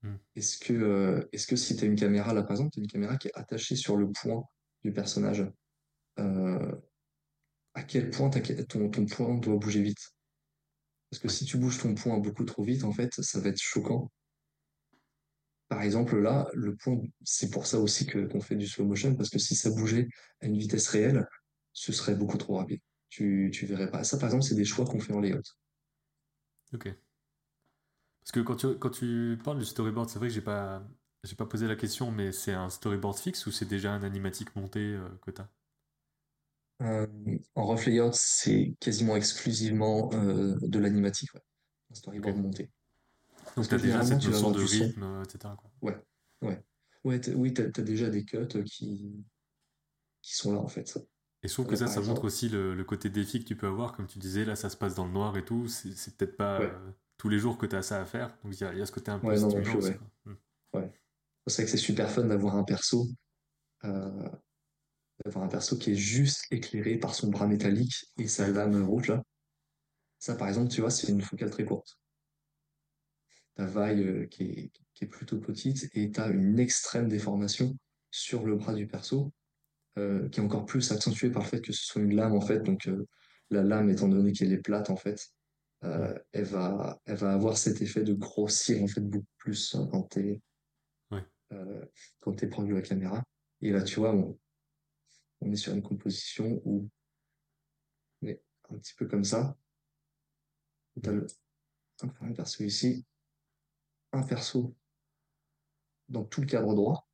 Hmm. Est-ce que, euh, est-ce que si tu as une caméra, là par exemple, tu as une caméra qui est attachée sur le point du personnage, euh, à quel point ton, ton point doit bouger vite Parce que si tu bouges ton point beaucoup trop vite, en fait, ça va être choquant par exemple, là, le point, c'est pour ça aussi que qu'on fait du slow motion, parce que si ça bougeait à une vitesse réelle, ce serait beaucoup trop rapide. Tu, tu verrais pas. Ça, par exemple, c'est des choix qu'on fait en layout. Ok. Parce que quand tu, quand tu parles du storyboard, c'est vrai que j'ai pas, j'ai pas posé la question, mais c'est un storyboard fixe ou c'est déjà un animatique monté euh, que tu as Euh, en rough layout, c'est quasiment exclusivement euh, de l'animatique, ouais. Un storyboard monté. Donc tu as déjà cette tu notion de rythme, euh, etc. quoi. Ouais, ouais. Oui, t'as, t'as déjà des cuts qui, qui sont là, en fait. Et je trouve que ça, ça montre aussi le, le côté défi que tu peux avoir. Comme tu disais, là, ça se passe dans le noir et tout. C'est peut-être pas Ouais, euh, tous les jours que tu as ça à faire. Donc il y, a il y a ce côté un peu ouais, non, non stimulant plus, aussi. ouais. Quoi. Hmm. Ouais. C'est vrai que c'est super fun d'avoir un perso, euh, d'avoir un perso qui est juste éclairé par son bras métallique et sa lame rouge, là. Ça, par exemple, tu vois, c'est une focale très courte. ta vaille euh, qui est, qui est plutôt petite et tu as une extrême déformation sur le bras du perso euh, qui est encore plus accentuée par le fait que ce soit une lame en fait. Donc euh, la lame, étant donné qu'elle est plate en fait, elle va, elle va avoir cet effet de grossir en fait beaucoup plus hein, quand t'es ouais, quand t'es proche de la caméra. Et là, tu vois, on, on est sur une composition où on est un petit peu comme ça. Tu as Hmm. le, un perso ici, un perso dans tout le cadre droit,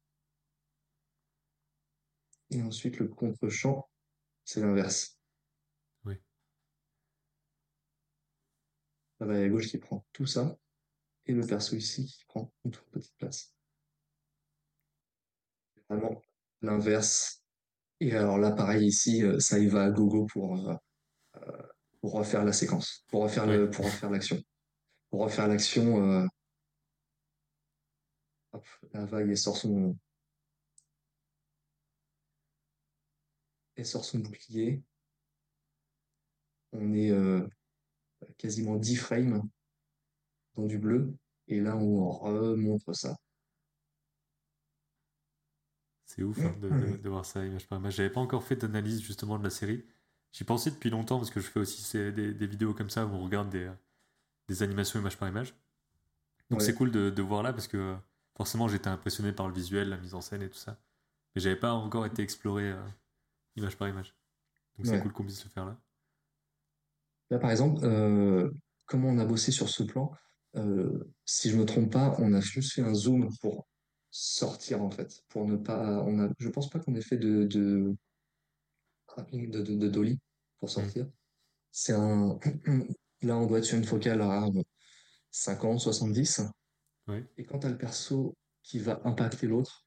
et ensuite le contre-champ C'est l'inverse. La vague à gauche qui prend tout ça, et le perso ici qui prend une toute petite place. Vraiment l'inverse. Et alors là, pareil ici, euh, ça y va à gogo pour, euh, pour refaire la séquence, pour refaire le, pour refaire l'action. Pour refaire l'action, euh, hop, la vague elle sort son, elle sort son bouclier. On est euh, quasiment 10 frames dans du bleu. Et là, on remontre ça. C'est ouf hein, de, de- de voir ça image par image. J'avais pas encore fait d'analyse justement de la série. J'y pensais depuis longtemps parce que je fais aussi des, des vidéos comme ça où on regarde des, des animations image par image. Donc c'est cool de, de voir là parce que euh, forcément j'étais impressionné par le visuel, la mise en scène et tout ça. Mais j'avais pas encore été exploré euh, image par image. Donc c'est ouais. cool qu'on puisse le faire là. Là, par exemple, euh, comment on a bossé sur ce plan? Euh, si je me trompe pas, on a juste fait un zoom pour sortir en fait, pour ne pas. On a, je pense pas qu'on ait fait de de, de, de, de dolly pour Hmm. sortir. C'est un. (clears throat) Là, on doit être sur une focale à 50, 70. Ouais, Et quand t'as le perso qui va impacter l'autre,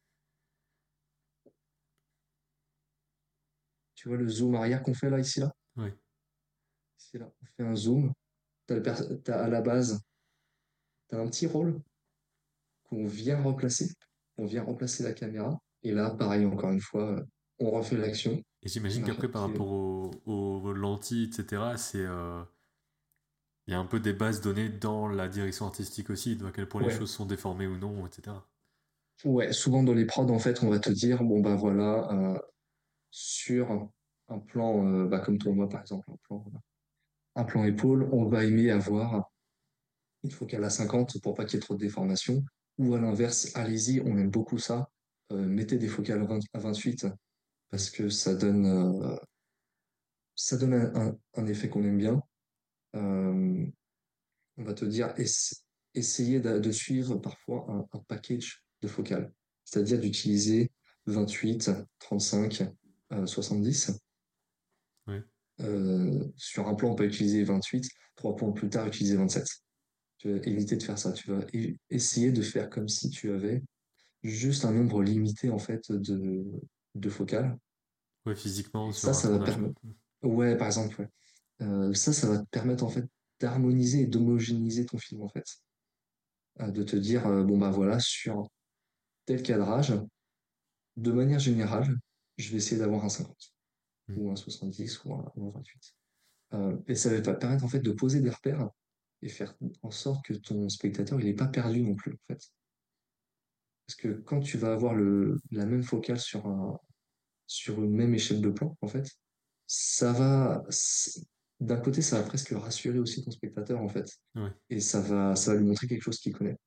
tu vois le zoom arrière qu'on fait là, ici, là? ouais. Ici, là, on fait un zoom. T'as le perso- t'as à la base, t'as un petit rôle qu'on vient replacer. On vient remplacer la caméra. Et là, pareil, encore une fois, on refait l'action. Et j'imagine qu'après par rapport aux, aux lentilles, etc., c'est euh, il y a un peu des bases données dans la direction artistique aussi, de à quel point les choses sont déformées ou non, etc. ouais. Souvent dans les prods, en fait, on va te dire, bon bah voilà, euh, sur un plan, euh, bah, comme toi et moi par exemple, un plan, un plan épaule, on va aimer avoir une focale à 50 pour pas qu'il y ait trop de déformation. Ou à l'inverse, allez-y, on aime beaucoup ça. Euh, mettez des focales à 20 à 28 Hmm. parce que ça donne, euh, ça donne un, un- un effet qu'on aime bien. Euh, on va te dire, ess- essayez de, de suivre parfois un, un package de focales, c'est-à-dire d'utiliser 28, 35, euh, 70. Ouais. Euh, sur un plan, on peut utiliser 28, trois points plus tard, utiliser 27. Tu vas éviter de faire ça. Tu vas essayer de faire comme si tu avais juste un nombre limité en fait de, de focales. Ouais, physiquement ça, ça va permettre. Ouais, par exemple, ouais. Euh, ça, ça va te permettre en fait d'harmoniser et d'homogénéiser ton film en fait. Euh, de te dire, euh, bon bah voilà, sur tel cadrage, de manière générale, je vais essayer d'avoir un 50 Hmm. ou un 70 ou un, ou un 28. Euh, et ça va te permettre en fait de poser des repères et faire en sorte que ton spectateur il n'est pas perdu non plus en fait. Parce que quand tu vas avoir le, la même focale sur un, sur une même échelle de plan, en fait, ça va, d'un côté, ça va presque rassurer aussi ton spectateur, en fait. Ouais. Et ça va, ça va lui montrer quelque chose qu'il connaît.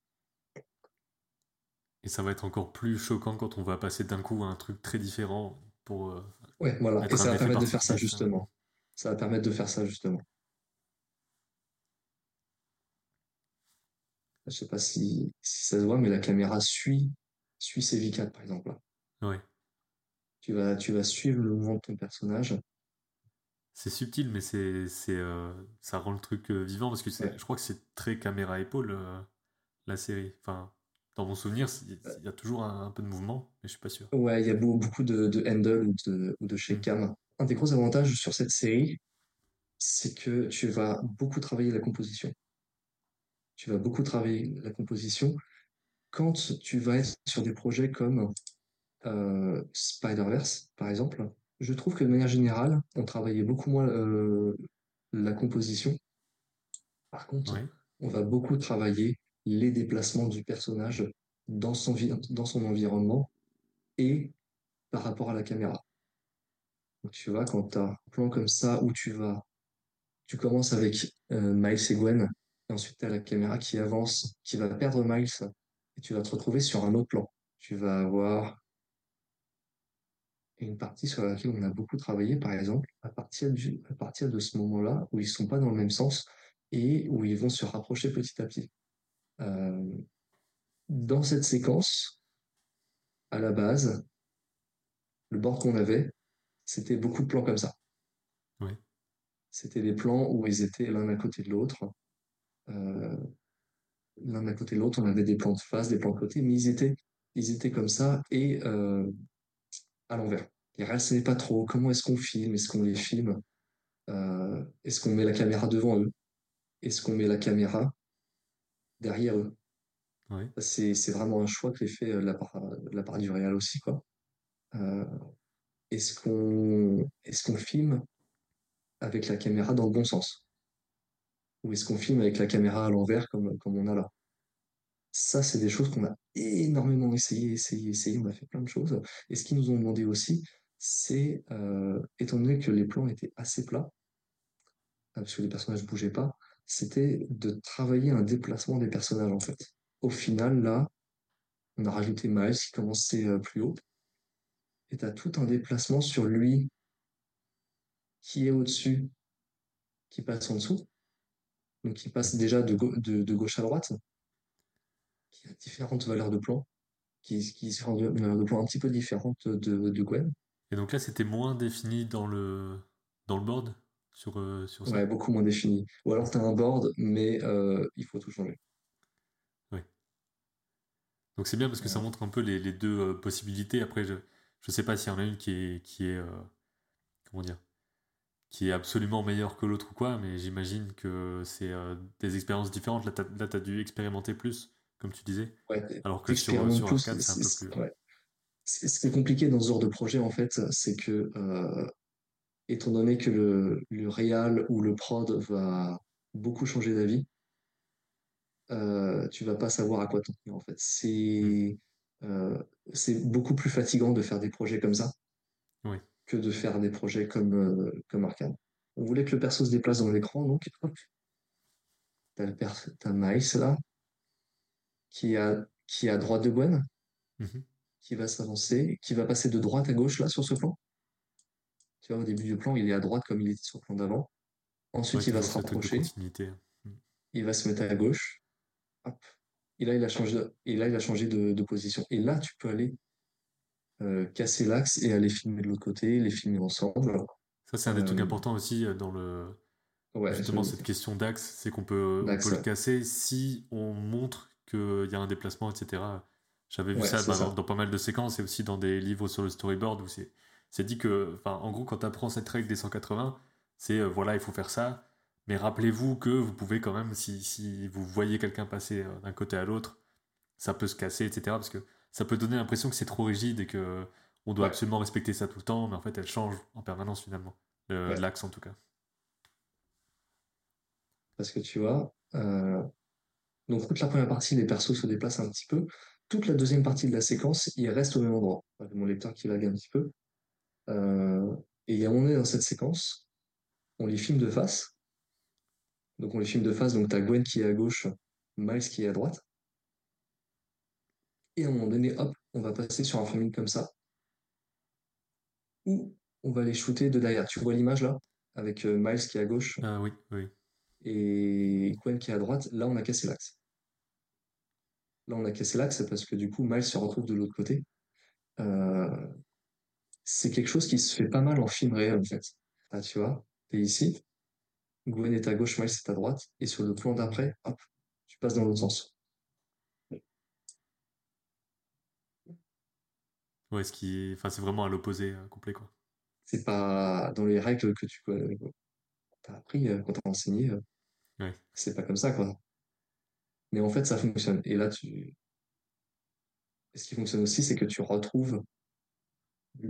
Et ça va être encore plus choquant quand on va passer d'un coup à un truc très différent pour euh, Ouais, voilà. Et ça va permettre de faire ça. justement. Ça va permettre de faire ça justement. Je sais pas si, si ça se voit, mais la caméra suit, suit ses V4, par exemple. là. Ouais. Tu vas, tu vas suivre le mouvement de ton personnage c'est subtil, mais c'est, c'est, euh, ça rend le truc euh, vivant parce que je crois que c'est très caméra épaule euh, la série. Enfin, dans mon souvenir, il y a toujours un, peu de mouvement, mais je suis pas sûr. Ouais, il y a beaucoup de, de handle ou de, ou de shake mm. cam. Un des gros avantages sur cette série, c'est que tu vas beaucoup travailler la composition. Tu vas beaucoup travailler la composition quand tu vas être sur des projets comme Spider-Verse, par exemple je trouve que de manière générale, on travaillait beaucoup moins euh, la composition. Par contre, on va beaucoup travailler les déplacements du personnage dans son, dans son environnement et par rapport à la caméra. Donc, tu vois, quand tu as un plan comme ça où tu vas, tu commences avec euh, Miles et Gwen, et ensuite tu as la caméra qui avance, qui va perdre Miles, et tu vas te retrouver sur un autre plan. Tu vas avoir une partie sur laquelle on a beaucoup travaillé, par exemple, à partir, du, à partir de ce moment-là, où ils sont pas dans le même sens et où ils vont se rapprocher petit à petit. Euh, dans cette séquence, à la base, le bord qu'on avait, c'était beaucoup de plans comme ça. C'était des plans où ils étaient l'un à côté de l'autre. Euh, l'un à côté de l'autre, on avait des plans de face, des plans de côté, mais ils étaient, ils étaient comme ça et euh, à l'envers. Ils ne savaient pas trop comment est-ce qu'on filme, est-ce qu'on les filme, euh, est-ce qu'on met la caméra devant eux, est-ce qu'on met la caméra derrière eux? C'est, vraiment un choix que fait de la part, la part du réel aussi. Quoi. Euh, est-ce, qu'on, est-ce qu'on filme avec la caméra dans le bon sens? Ou est-ce qu'on filme avec la caméra à l'envers comme, comme on a là? Ça, c'est des choses qu'on a énormément essayé, essayé, essayé. On a fait plein de choses. Et ce qu'ils nous ont demandé aussi, c'est, euh, étant donné que les plans étaient assez plats, euh, parce que les personnages ne bougeaient pas, c'était de travailler un déplacement des personnages, en fait. Au final, là, on a rajouté Miles qui commençait euh, plus haut. Et tu as tout un déplacement sur lui qui est au-dessus, qui passe en dessous. Donc, qui passe déjà de, de gauche à droite qui a différentes valeurs de plan, qui, qui sont valeurs de plan un petit peu différentes de, de Gwen. Et donc là, c'était moins défini dans le, dans le board sur, euh, sur ça? Ouais, beaucoup moins défini. Ou alors tu as un board, mais euh, il faut tout changer. Oui. Donc c'est bien parce que ça montre un peu les, les deux euh, possibilités. Après, je ne sais pas s'il y en a une qui est, qui est comment dire, qui est absolument meilleure que l'autre ou quoi, mais j'imagine que c'est des expériences différentes. Là, tu as, dû expérimenter plus comme tu disais. Alors que sur, sur Arcade, c'est un peu plus. Ce qui est compliqué dans ce genre de projet, en fait, c'est que, euh, étant donné que le, le réal ou le prod va beaucoup changer d'avis, euh, tu vas pas savoir à quoi t'en tenir, en fait. C'est mmh. euh, c'est beaucoup plus fatigant de faire des projets comme ça que de faire des projets comme, euh, comme Arcade. On voulait que le perso se déplace dans l'écran, donc hop, t'as, le t'as Miles là, qui est à, qui à droite de Gwen, mhm. qui va s'avancer, qui va passer de droite à gauche là sur ce plan. Tu vois, au début du plan, il est à droite comme il était sur le plan d'avant. Ensuite, il va se rapprocher. Mhm. Il va se mettre à gauche. Et là, il a changé, et là, il a changé de, position. Et là, tu peux aller euh, casser l'axe et aller filmer de l'autre côté, les filmer ensemble. Ça, c'est un des trucs euh, importants aussi euh, dans le. Justement, cette question d'axe, c'est qu'on peut, on peut le casser si on montre qu'il y a un déplacement, etc. J'avais vu ça, dans, pas mal de séquences et aussi dans des livres sur le storyboard où c'est dit que, en gros, quand tu apprends cette règle des 180, c'est euh, voilà, il faut faire ça, mais rappelez-vous que vous pouvez quand même, si, si vous voyez quelqu'un passer d'un côté à l'autre, ça peut se casser, etc. Parce que ça peut donner l'impression que c'est trop rigide et que on doit absolument respecter ça tout le temps, mais en fait, elle change en permanence finalement, l'axe en tout cas. Parce que tu vois, euh, donc toute la première partie, les persos se déplacent un petit peu. Toute la deuxième partie de la séquence, ils restent au même endroit. Mon lecteur qui vague un petit peu. Euh, et on est dans cette séquence, on les filme de face. Donc on les filme de face, donc tu as Gwen qui est à gauche, Miles qui est à droite. Et à un moment donné, hop, on va passer sur un framing comme ça, où on va les shooter de derrière. Tu vois l'image là Avec euh, Miles qui est à gauche. Ah oui, oui et Gwen qui est à droite, là on a cassé l'axe. Là on a cassé l'axe parce que du coup Miles se retrouve de l'autre côté. Euh, c'est quelque chose qui se fait pas mal en film réel en fait. Ah, tu vois t'es ici, Gwen est à gauche, Miles est à droite, et sur le plan d'après, hop, tu passes dans l'autre sens. Ouais, ce qui... enfin, c'est vraiment à l'opposé euh, complet, quoi. C'est pas dans les règles que tu as appris euh, quand t'as enseigné. euh, Ouais. C'est pas comme ça, quoi. Mais en fait, ça fonctionne. Et là, tu. Et ce qui fonctionne aussi, c'est que tu retrouves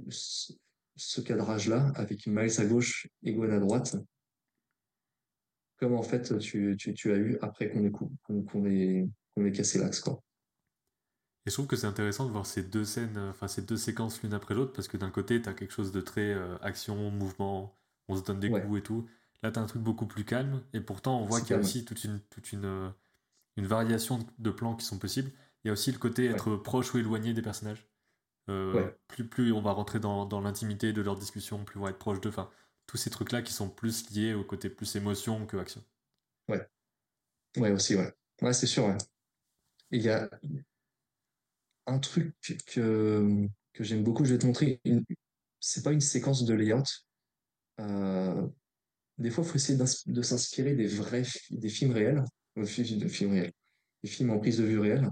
ce, cadrage-là avec Miles à gauche et Gwen à droite, comme en fait tu, tu, tu as eu après qu'on ait, ait, ait cassé l'axe, quoi. Et je trouve que c'est intéressant de voir ces deux scènes, euh, enfin ces deux séquences l'une après l'autre, parce que d'un côté, t'as quelque chose de très euh, action, mouvement, on se donne des Ouais. coups et tout. Là, t'as un truc beaucoup plus calme, et pourtant, on voit qu'il y a aussi toute une, toute une, euh, une variation de, plans qui sont possibles. Il y a aussi le côté être proche ou éloigné des personnages. Euh, Ouais. plus, plus on va rentrer dans, dans l'intimité de leur discussion, plus on va être proche d'eux. Enfin, tous ces trucs-là qui sont plus liés au côté plus émotion que action. Ouais, aussi, ouais. Ouais, c'est sûr, ouais. Il y a un truc que, que j'aime beaucoup, je vais te montrer. Une... C'est pas une séquence de layout. Euh, des fois, il faut essayer de s'inspirer des vrais des films réels, euh, fi- de films réels, des films en prise de vue réelle,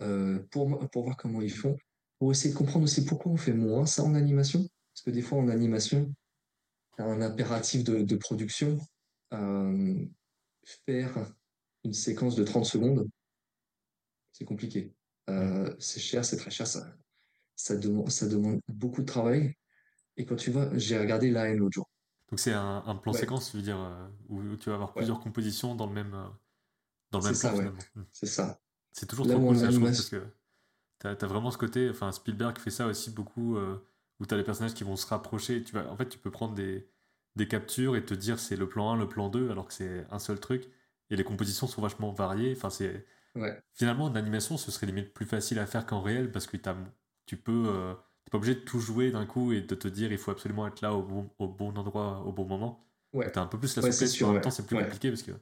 euh, pour, pour voir comment ils font, pour essayer de comprendre aussi pourquoi on fait moins ça en animation. Parce que des fois, en animation, tu as un impératif de, de production. Euh, faire une séquence de 30 secondes, c'est compliqué. Euh, c'est cher, c'est très cher, ça, ça, demande, ça demande beaucoup de travail. Et quand tu vois, j'ai regardé La haine l'autre jour. Donc c'est un, un plan Ouais. séquence, je veux dire, euh, où, tu vas avoir Ouais. plusieurs compositions dans le même, euh, dans le C'est même ça, plan ouais. finalement. Mm. C'est ça. C'est toujours Là trop cool ça, je trouve, parce que t'as as vraiment ce côté, enfin Spielberg fait ça aussi beaucoup, où t'as les personnages qui vont se rapprocher, tu vas, en fait tu peux prendre des, des captures et te dire c'est le plan 1, le plan 2, alors que c'est un seul truc, et les compositions sont vachement variées, enfin c'est... Ouais, Finalement en animation ce serait limite plus facile à faire qu'en réel, parce que tu peux... euh, T'es pas obligé de tout jouer d'un coup et de te dire il faut absolument être là au bon, au bon endroit, au bon moment. ouais. T'as un peu plus la Ouais, souplesse, mais sûr, en même temps c'est plus compliqué parce que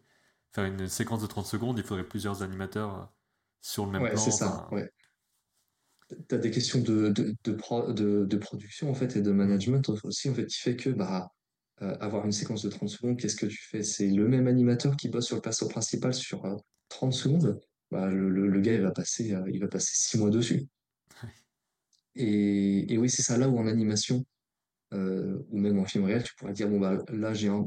faire une séquence de 30 secondes, il faudrait plusieurs animateurs euh, sur le même plan. c'est ça. enfin. T'as des questions de, de, de, pro- de, de production en fait et de management aussi en fait qui fait que bah euh, avoir une séquence de 30 secondes, qu'est-ce que tu fais? C'est le même animateur qui bosse sur le perso principal sur euh, 30 secondes? Bah, le, le, le gars il va passer euh, il va passer 6 mois dessus. Et, et oui, c'est ça là où en animation euh, ou même en film réel, tu pourrais dire bon bah là j'ai un,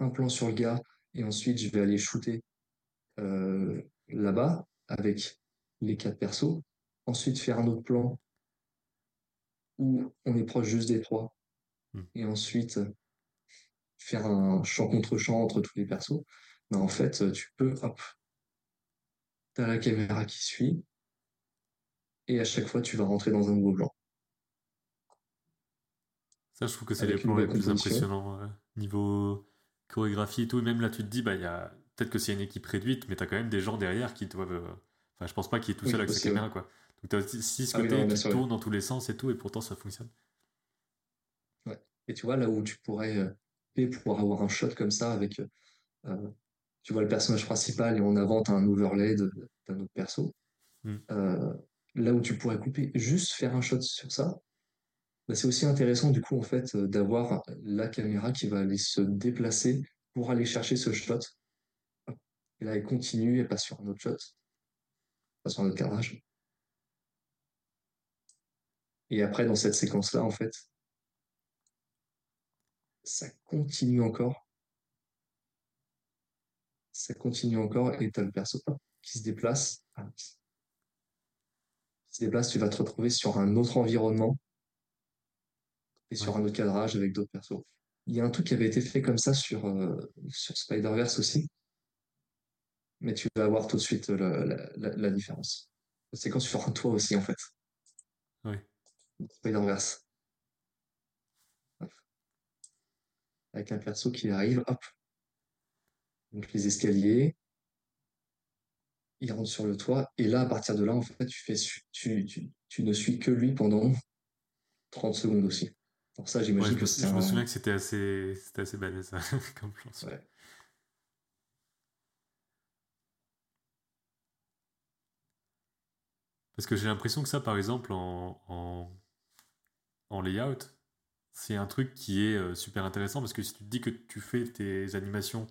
un plan sur le gars et ensuite je vais aller shooter euh, là-bas avec les quatre persos. Ensuite, faire un autre plan où on est proche juste des trois. Hmm. Et ensuite, faire un champ contre champ entre tous les persos. Mais en fait, tu peux, hop, t'as la caméra qui suit. Et à chaque fois, tu vas rentrer dans un nouveau plan. Ça, je trouve que c'est les plans les plus impressionnants euh, niveau chorégraphie et tout. Et même là, tu te dis, bah, y a peut-être que c'est une équipe réduite, mais t'as quand même des gens derrière qui doivent. euh, Enfin, je pense pas qu'il est tout Oui, seul avec sa ouais. caméra, quoi. Donc t'as aussi aussi ce Ah oui, côté non, qui tourne dans tous les sens et tout, et pourtant ça fonctionne. Et tu vois, là où tu pourrais euh, et pour avoir un shot comme ça avec, euh, tu vois le personnage principal et avant, t'as un overlay d'un autre perso. Hmm. Euh, là où tu pourrais couper, juste faire un shot sur ça, bah, c'est aussi intéressant du coup en fait euh, d'avoir la caméra qui va aller se déplacer pour aller chercher ce shot. Et là, elle continue, elle passe sur un autre shot, passe sur un autre cadrage. Et après, dans cette séquence-là, en fait, ça continue encore. Ça continue encore et t'as le perso qui se déplace. Qui se déplace, tu vas te retrouver sur un autre environnement et sur un autre cadrage avec d'autres persos. Il y a un truc qui avait été fait comme ça sur, euh, sur Spider-Verse aussi, mais tu vas voir tout de suite la, la, la, la différence. La séquence sur un toit aussi, en fait. Ouais. Spider-Verse. Avec un perso qui arrive, hop. Donc les escaliers, il rentre sur le toit, et là, à partir de là, en fait, tu, fais, tu, tu, tu ne suis que lui pendant 30 secondes aussi. Pour ça, j'imagine que c'est je me souviens que c'était assez, c'était assez balèze ça, (laughs) comme plan. Ouais. Parce que j'ai l'impression que ça, par exemple, en, en, en layout, c'est un truc qui est euh, super intéressant parce que si tu te dis que tu fais tes animations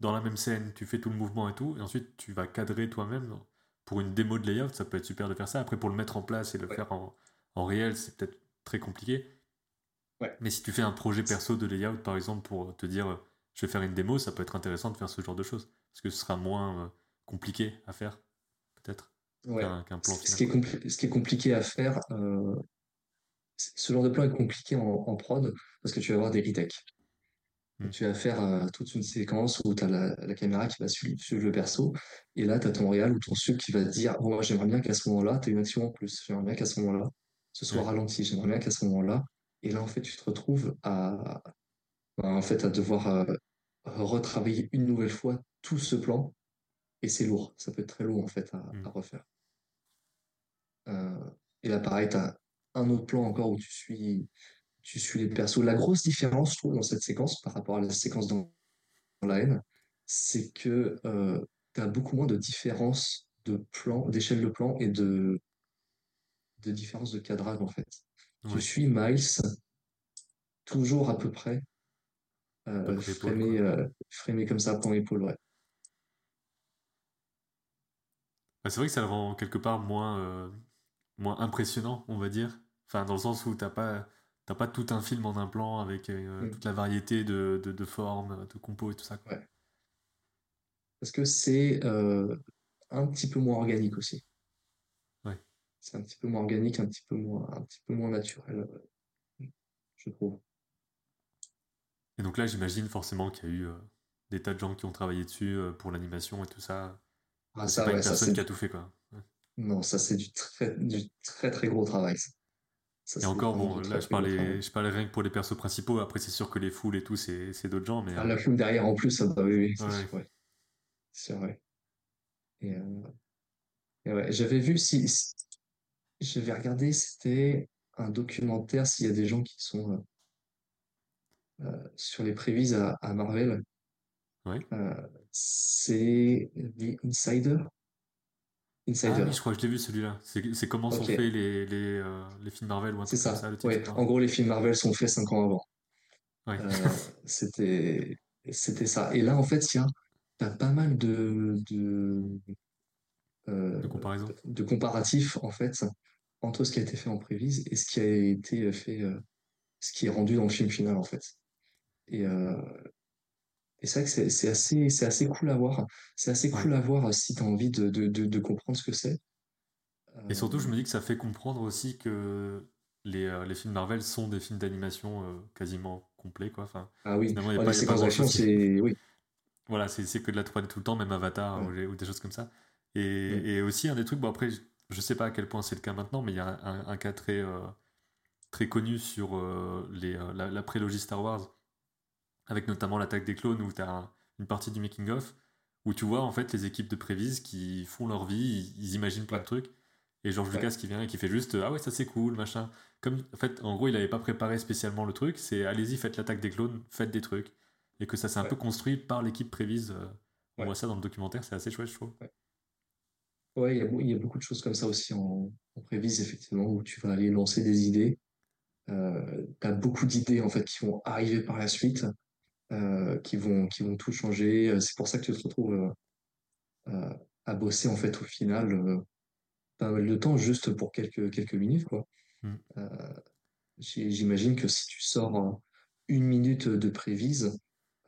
dans la même scène, tu fais tout le mouvement et tout, et ensuite tu vas cadrer toi-même pour une démo de layout, ça peut être super de faire ça. Après, pour le mettre en place et le faire en, en réel, c'est peut-être très compliqué. Ouais. Mais si tu fais un projet perso de layout, par exemple, pour te dire je vais faire une démo, ça peut être intéressant de faire ce genre de choses. Parce que ce sera moins euh, compliqué à faire, peut-être, Ouais. qu'un plan Ce, qui est ce qui compliqué à faire, euh, ce genre de plan est compliqué en, en prod parce que tu vas avoir des retakes. Hmm. tu vas faire euh, toute une séquence où tu as la, la caméra qui va suivre, suivre le perso, et là, tu as ton réal ou ton sub qui va te dire Bon, moi, j'aimerais bien qu'à ce moment-là, tu aies une action en plus. J'aimerais bien qu'à ce moment-là, ce soit Ouais. ralenti. J'aimerais bien qu'à ce moment-là. Et là, en fait, tu te retrouves à, en fait, à devoir euh, retravailler une nouvelle fois tout ce plan, et c'est lourd. Ça peut être très lourd, en fait, à, à refaire. Euh, et là, pareil, tu as un autre plan encore où tu suis, tu suis les persos. La grosse différence, je trouve, dans cette séquence par rapport à la séquence dans la haine, c'est que euh, tu as beaucoup moins de différence de plan, d'échelle de plan et de, de différence de cadrage, en fait. Ouais. suis Miles toujours à peu près euh, quoi. euh, framé comme ça, point épaule, ouais. Bah, c'est vrai que ça le rend quelque part moins, euh, moins impressionnant, on va dire. Enfin, dans le sens où t'as pas, t'as pas tout un film en un plan avec euh, Mm. toute la variété de, de, de formes, de compos et tout ça, quoi. Ouais. Parce que c'est euh, un petit peu moins organique aussi. Ouais. C'est un petit peu moins organique, un petit peu moins, un petit peu moins naturel, euh, je trouve. Et donc là, j'imagine forcément qu'il y a eu euh, des tas de gens qui ont travaillé dessus pour l'animation et tout ça. Ah, C'est ça, pas une ouais, ça, personne c'est qui a tout fait, quoi. Ouais. Non, ça c'est du très, du très très gros travail. Ça, Ça, Et encore, bon, là, je parlais, je parlais rien que pour les persos principaux. Après, c'est sûr que les foules et tout, c'est c'est d'autres gens, mais Ah, euh, la foule derrière en plus, ah bah oui, oui, c'est ouais. sûr, ouais. C'est. Et, euh, et ouais, j'avais vu si, si- j'avais regardé, c'était un documentaire s'il y a des gens qui sont euh, euh, sur les prévises à, à Marvel. Ouais. Euh, c'est The Insider. Ah oui, je crois que je l'ai vu celui-là. C'est comment sont faits les, les, euh, les films Marvel ou un truc comme ça. ça, le titre. Ouais. Ouais. En gros, les films Marvel sont faits cinq ans avant. Ouais. Euh, c'était, c'était ça. Et là, en fait, il y a, t'as pas mal de, de, euh, De comparaison. de comparatifs, en fait, entre ce qui a été fait en prévise et ce qui a été fait, ce qui est rendu dans le film final, en fait. Et, et c'est vrai que c'est assez, c'est assez cool à voir. C'est assez Ouais. cool à voir euh, si tu as envie de, de, de, de comprendre ce que c'est. Et surtout, je Euh, me dis que ça fait comprendre aussi que les, euh, les films Marvel sont des films d'animation euh, quasiment complets, quoi. Enfin, ah oui, finalement, il n'y a Ouais, pas, les y séquences d'action, c'est... Oui. Voilà, c'est que de la 3D tout le temps, même Avatar Ouais. ou, des choses comme ça. Mm. Et, et aussi, un des trucs, bon après, je- sais pas à quel point c'est le cas maintenant, mais il y a un, un- un cas très, très connu sur les, la, la prélogie Star Wars, avec notamment l'attaque des clones, où tu as une partie du making-of, où tu vois en fait les équipes de Prévise qui font leur vie, ils, imaginent plein de trucs, et George Ouais. Lucas qui vient et qui fait juste Ah ouais, ça c'est cool, machin. Comme, en fait, en gros, il avait pas préparé spécialement le truc, c'est allez-y, faites l'attaque des clones, faites des trucs. Et que ça s'est un peu construit par l'équipe Prévise. euh, on Ouais. voit ça dans le documentaire, c'est assez chouette, je trouve. Ouais. Il y a, y beaucoup de choses comme ça aussi en, en prévise, effectivement, où tu vas aller lancer des idées. Euh, tu as beaucoup d'idées, en fait, qui vont arriver par la suite, euh, qui vont, qui vont tout changer. Euh, C'est pour ça que tu te retrouves euh, euh, à bosser, en fait, au final, euh, pas mal de temps, juste pour quelques, quelques minutes, quoi. Mm. Euh, j'imagine que si tu sors euh, une minute de prévise,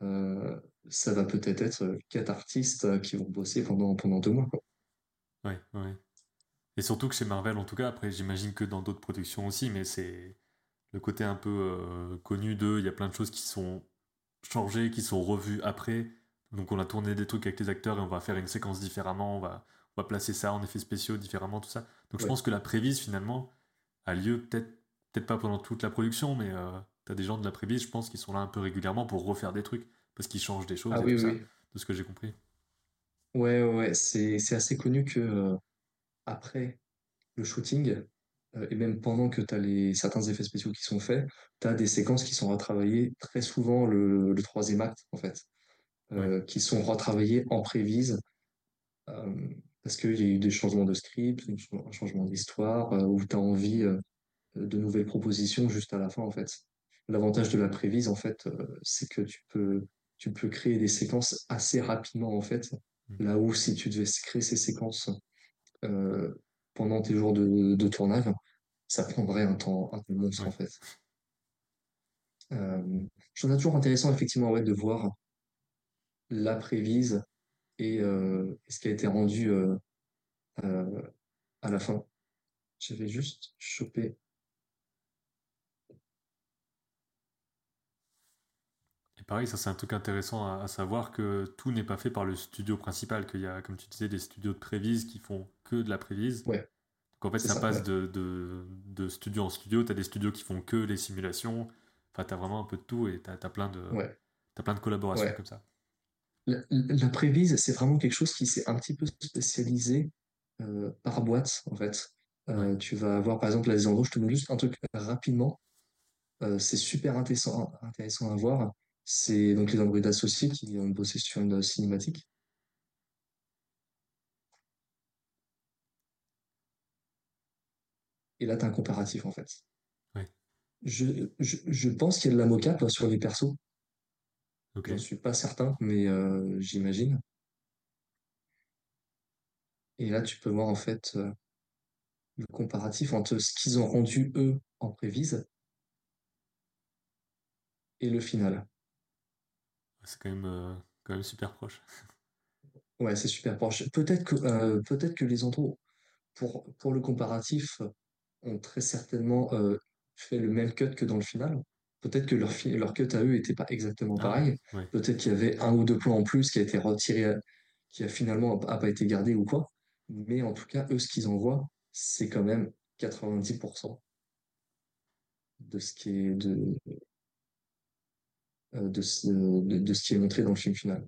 euh, ça va peut-être être quatre artistes euh, qui vont bosser pendant, pendant deux mois, quoi. Ouais, ouais. Et surtout que chez Marvel, en tout cas, après, j'imagine que dans d'autres productions aussi, mais c'est le côté un peu euh, connu d'eux. Il y a plein de choses qui sont changées, qui sont revues après. Donc, on a tourné des trucs avec les acteurs et on va faire une séquence différemment. On va, on va placer ça en effets spéciaux différemment, tout ça. Donc, je pense que la prévise, finalement, a lieu peut-être peut-être pas pendant toute la production, mais euh, t'as des gens de la prévise, je pense, qui sont là un peu régulièrement pour refaire des trucs parce qu'ils changent des choses Ah et oui, tout oui, ça, de ce que j'ai compris. Ouais, ouais, c'est, assez connu que euh, après le shooting, et même pendant que tu as les, certains effets spéciaux qui sont faits, tu as des séquences qui sont retravaillées très souvent le, le troisième acte, en fait, Ouais, euh, qui sont retravaillées en prévise, euh, parce qu'il y a eu des changements de script, un changement d'histoire, euh, où tu as envie euh, de nouvelles propositions juste à la fin, en fait. l'avantage de la prévise, en fait, euh, c'est que tu peux, tu peux créer des séquences assez rapidement, en fait. Mm. Là où si tu devais créer ces séquences euh, pendant tes jours de, de tournage, ça prendrait un temps, un temps monstre, Ouais. en fait. Euh, je trouve ça toujours intéressant, effectivement, ouais, de voir la prévise et, euh, ce qui a été rendu euh, euh, à la fin. J'avais juste chopé. Et pareil, ça c'est un truc intéressant à, à savoir que tout n'est pas fait par le studio principal, qu'il y a, comme tu disais, des studios de prévise qui font que de la prévise. Ouais, Donc en fait, ça ça, passe ouais. de, de, de studio en studio. Tu as des studios qui font que les simulations. Enfin, tu as vraiment un peu de tout et tu as, plein de, Ouais, plein de collaborations ouais. comme ça. La, la prévise, c'est vraiment quelque chose qui s'est un petit peu spécialisé euh, par boîte, en fait. Euh, tu vas avoir, par exemple, là, des endroits, je te donne juste un truc rapidement. Euh, c'est super intéressant, intéressant à voir. C'est donc les Android associés qui ont bossé sur une cinématique. Et là, tu as un comparatif, en fait. Ouais. Je, je, je pense qu'il y a de la mocap sur les persos. Ok. J'en suis pas certain, mais euh, j'imagine. Et là, tu peux voir, en fait, euh, le comparatif entre ce qu'ils ont rendu, eux, en prévise et le final. C'est quand même, euh, quand même super proche. Ouais, c'est super proche. Peut-être que, euh, peut-être que les endroits, pour, pour le comparatif, ont très certainement euh, fait le même cut que dans le final. Peut-être que leur, leur cut à eux n'était pas exactement Ah, pareil. ouais. Peut-être qu'il y avait un ou deux plans en plus qui a été retiré, qui a finalement a pas été gardé ou quoi. Mais en tout cas, eux, ce qu'ils envoient, c'est quand même 90% de ce qui est de, euh, de, ce- de, de ce qui est montré dans le film final.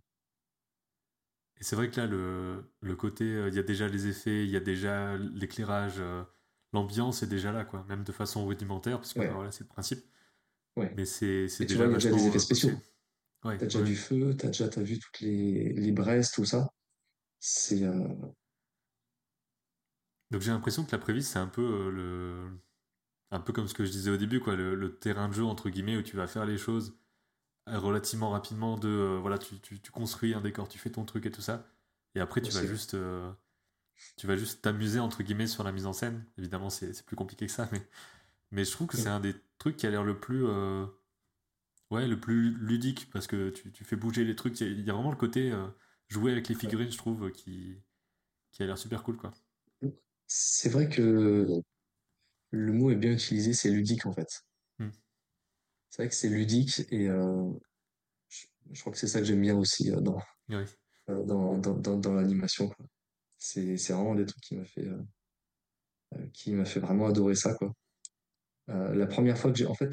Et c'est vrai que là, le, le côté, euh, il y a déjà les effets, il y a déjà l'éclairage, euh, l'ambiance est déjà là, quoi. Même de façon rudimentaire, parce que Ouais, voilà, c'est le principe. ouais. Mais c'est Et tu vois, déjà il y a déjà des effets euh, poussé. spéciaux. Ouais, T'as déjà du feu, t'as déjà t'as vu toutes les, les braises, tout ça. C'est euh, Donc j'ai l'impression que la prévise, c'est un peu euh, le. Un peu comme ce que je disais au début, quoi, le, le terrain de jeu, entre guillemets, où tu vas faire les choses relativement rapidement de. euh, voilà, tu, tu, tu construis un décor, tu fais ton truc et tout ça. Et après, tu vas juste. Euh, tu vas juste t'amuser, entre guillemets, sur la mise en scène. Évidemment, c'est plus compliqué que ça, mais, mais je trouve que c'est un des trucs qui a l'air le plus. euh, ouais, le plus ludique, parce que tu, tu fais bouger les trucs. Il y, a- vraiment le côté euh, jouer avec les figurines, je trouve, qui, qui a l'air super cool, quoi. C'est vrai que le mot est bien utilisé, c'est ludique en fait. Hmm. C'est vrai que c'est ludique et euh, je, je crois que c'est ça que j'aime bien aussi euh, dans, euh, dans, dans, dans, dans l'animation. C'est, c'est vraiment des trucs qui m'a fait, euh, euh, qui m'a fait vraiment adorer ça, quoi. Euh, la première fois que j'ai, en fait,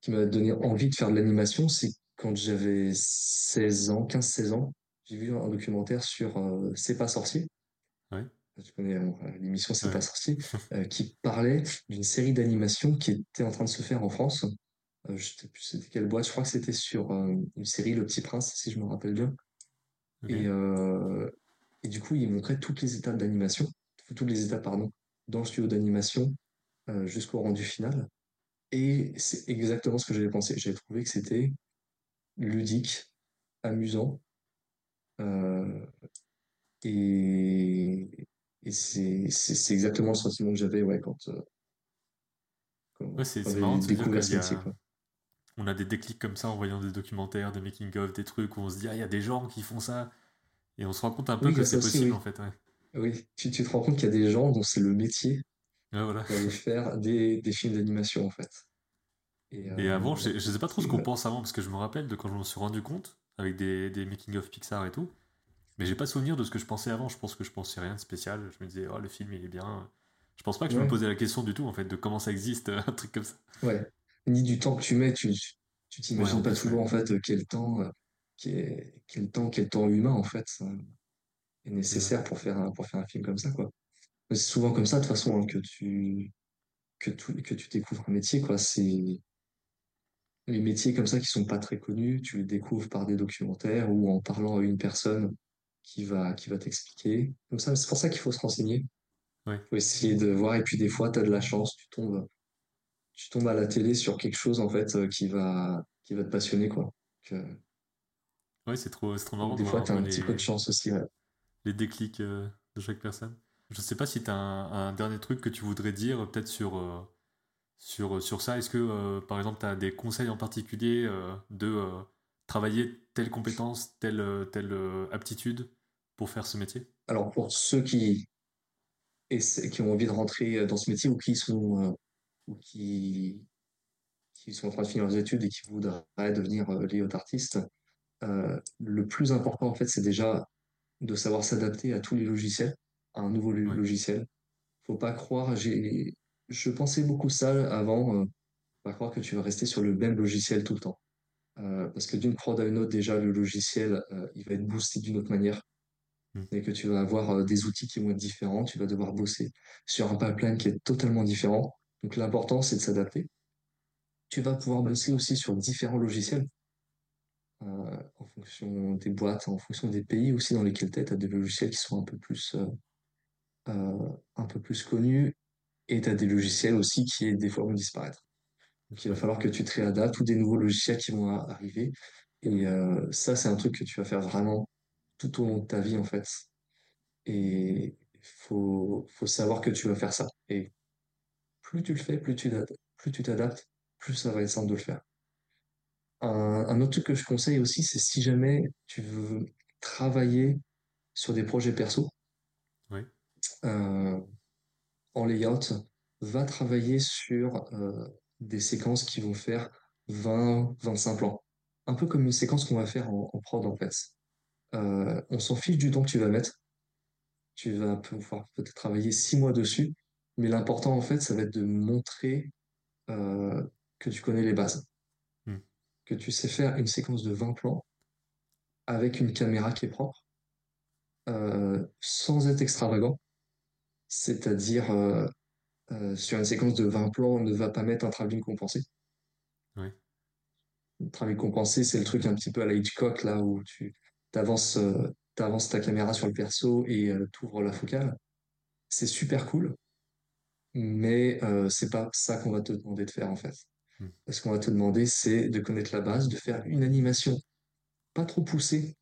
qui m'a donné envie de faire de l'animation, c'est quand j'avais 16 ans, 15-16 ans. J'ai vu un documentaire sur C'est pas sorcier. Ouais. Tu connais l'émission C'est pas sorcier, (laughs) euh, qui parlait d'une série d'animation qui était en train de se faire en France. Euh, je sais plus c'était quelle boîte, je crois que c'était sur euh, une série Le Petit Prince, si je me rappelle bien. Et, euh, et du coup, il montrait toutes les étapes d'animation, toutes les étapes, pardon, dans le studio d'animation euh, jusqu'au rendu final. Et c'est exactement ce que j'avais pensé. J'avais trouvé que c'était ludique, amusant. euh, et et c'est c'est- c'est exactement le sentiment que j'avais ouais, quand, euh, quand, Ouais, c'est quand j'ai découvert ce métier. Quoi. On a des déclics comme ça en voyant des documentaires, des making-of, des trucs où on se dit, ah, il y a des gens qui font ça. Et on se rend compte un peu Oui, que ça c'est possible, oui. en fait. Ouais, Oui, tu, tu te rends compte qu'il y a des gens dont c'est le métier voilà. d'aller (laughs) faire des, des films d'animation, en fait. Et, Et avant, euh, je, je sais pas trop ce qu'on pense avant, parce que je me rappelle de quand je m'en suis rendu compte, avec des, des making-of Pixar et tout. Mais j'ai pas souvenir de ce que je pensais avant. Je pense que je pensais rien de spécial. Je me disais, oh, le film, il est bien. Je pense pas que je me posais la question du tout, en fait, de comment ça existe, (laughs) un truc comme ça. ouais. Ni du temps que tu mets, tu tu Ouais, t'imagines pas ouais. toujours, en fait, quel temps, euh, quel, quel temps, quel temps humain, en fait, euh, est nécessaire pour faire un, pour faire un film comme ça, quoi. C'est souvent comme ça, de toute façon, hein, que tu, que, tu, que tu découvres un métier, quoi. C'est les métiers comme ça qui sont pas très connus, tu les découvres par des documentaires ou en parlant à une personne qui va, qui va t'expliquer. Comme ça, c'est pour ça qu'il faut se renseigner. Ouais. faut essayer de voir. Et puis, des fois, tu as de la chance, tu tombes, tu tombes à la télé sur quelque chose en fait euh, qui va, qui va te passionner quoi. Donc, euh, Ouais, c'est trop, trop marrant de des fois, tu un as peu un petit peu de chance aussi. ouais. les déclics euh, de chaque personne. Je sais pas si tu as un, un dernier truc que tu voudrais dire, peut-être sur, euh, sur, sur ça. Est-ce que, par exemple, tu as des conseils en particulier de travailler telle compétence, telle, telle aptitude pour faire ce métier? Alors pour ceux qui, essaient- qui ont envie de rentrer dans ce métier ou qui sont, ou qui, qui sont en train de finir leurs études et qui voudraient devenir euh, layout artiste, euh, le plus important en fait, c'est déjà de savoir s'adapter à tous les logiciels, à un nouveau Oui, logiciel. Faut pas croire, j'ai, je pensais beaucoup ça avant, euh, faut pas croire que tu vas rester sur le même logiciel tout le temps. Euh, parce que d'une prod à une autre, déjà, le logiciel, euh, il va être boosté d'une autre manière. Mm. Et que tu vas avoir des outils qui vont être différents, tu vas devoir bosser sur un pipeline qui est totalement différent. Donc l'important, c'est de s'adapter. Tu vas pouvoir bosser aussi sur différents logiciels, euh, en fonction des boîtes, en fonction des pays aussi dans lesquels tu es. Tu as des logiciels qui sont un peu plus, euh, euh, un peu plus connus et tu as des logiciels aussi qui, des fois, vont disparaître. Donc il va falloir que tu te réadaptes ou des nouveaux logiciels qui vont arriver. Et euh, ça, c'est un truc que tu vas faire vraiment tout au long de ta vie, en fait. Et faut, faut savoir que tu vas faire ça. Et plus tu le fais, plus tu t'ad- plus tu t'adaptes, plus ça va être simple de le faire. Un, un autre truc que je conseille aussi, c'est si jamais tu veux travailler sur des projets perso, oui, euh, en layout, va travailler sur euh, des séquences qui vont faire 20, 25 plans. Un peu comme une séquence qu'on va faire en, en prod en fait. Euh, on s'en fiche du temps que tu vas mettre. Tu vas pouvoir peut-être travailler six mois dessus, mais l'important en fait, ça va être de montrer euh, que tu connais les bases, Mm. que tu sais faire une séquence de 20 plans avec une caméra qui est propre, euh, sans être extravagant. C'est-à-dire, euh, sur une séquence de 20 plans, on ne va pas mettre un travelling compensé. oui, Le travelling compensé, c'est le truc un petit peu à la Hitchcock, là où tu t'avances, euh, t'avances ta caméra sur le perso et euh, t'ouvres la focale. C'est super cool, mais euh, c'est pas ça qu'on va te demander de faire en fait. mm, Ce qu'on va te demander, c'est de connaître la base, de faire une animation pas trop poussée,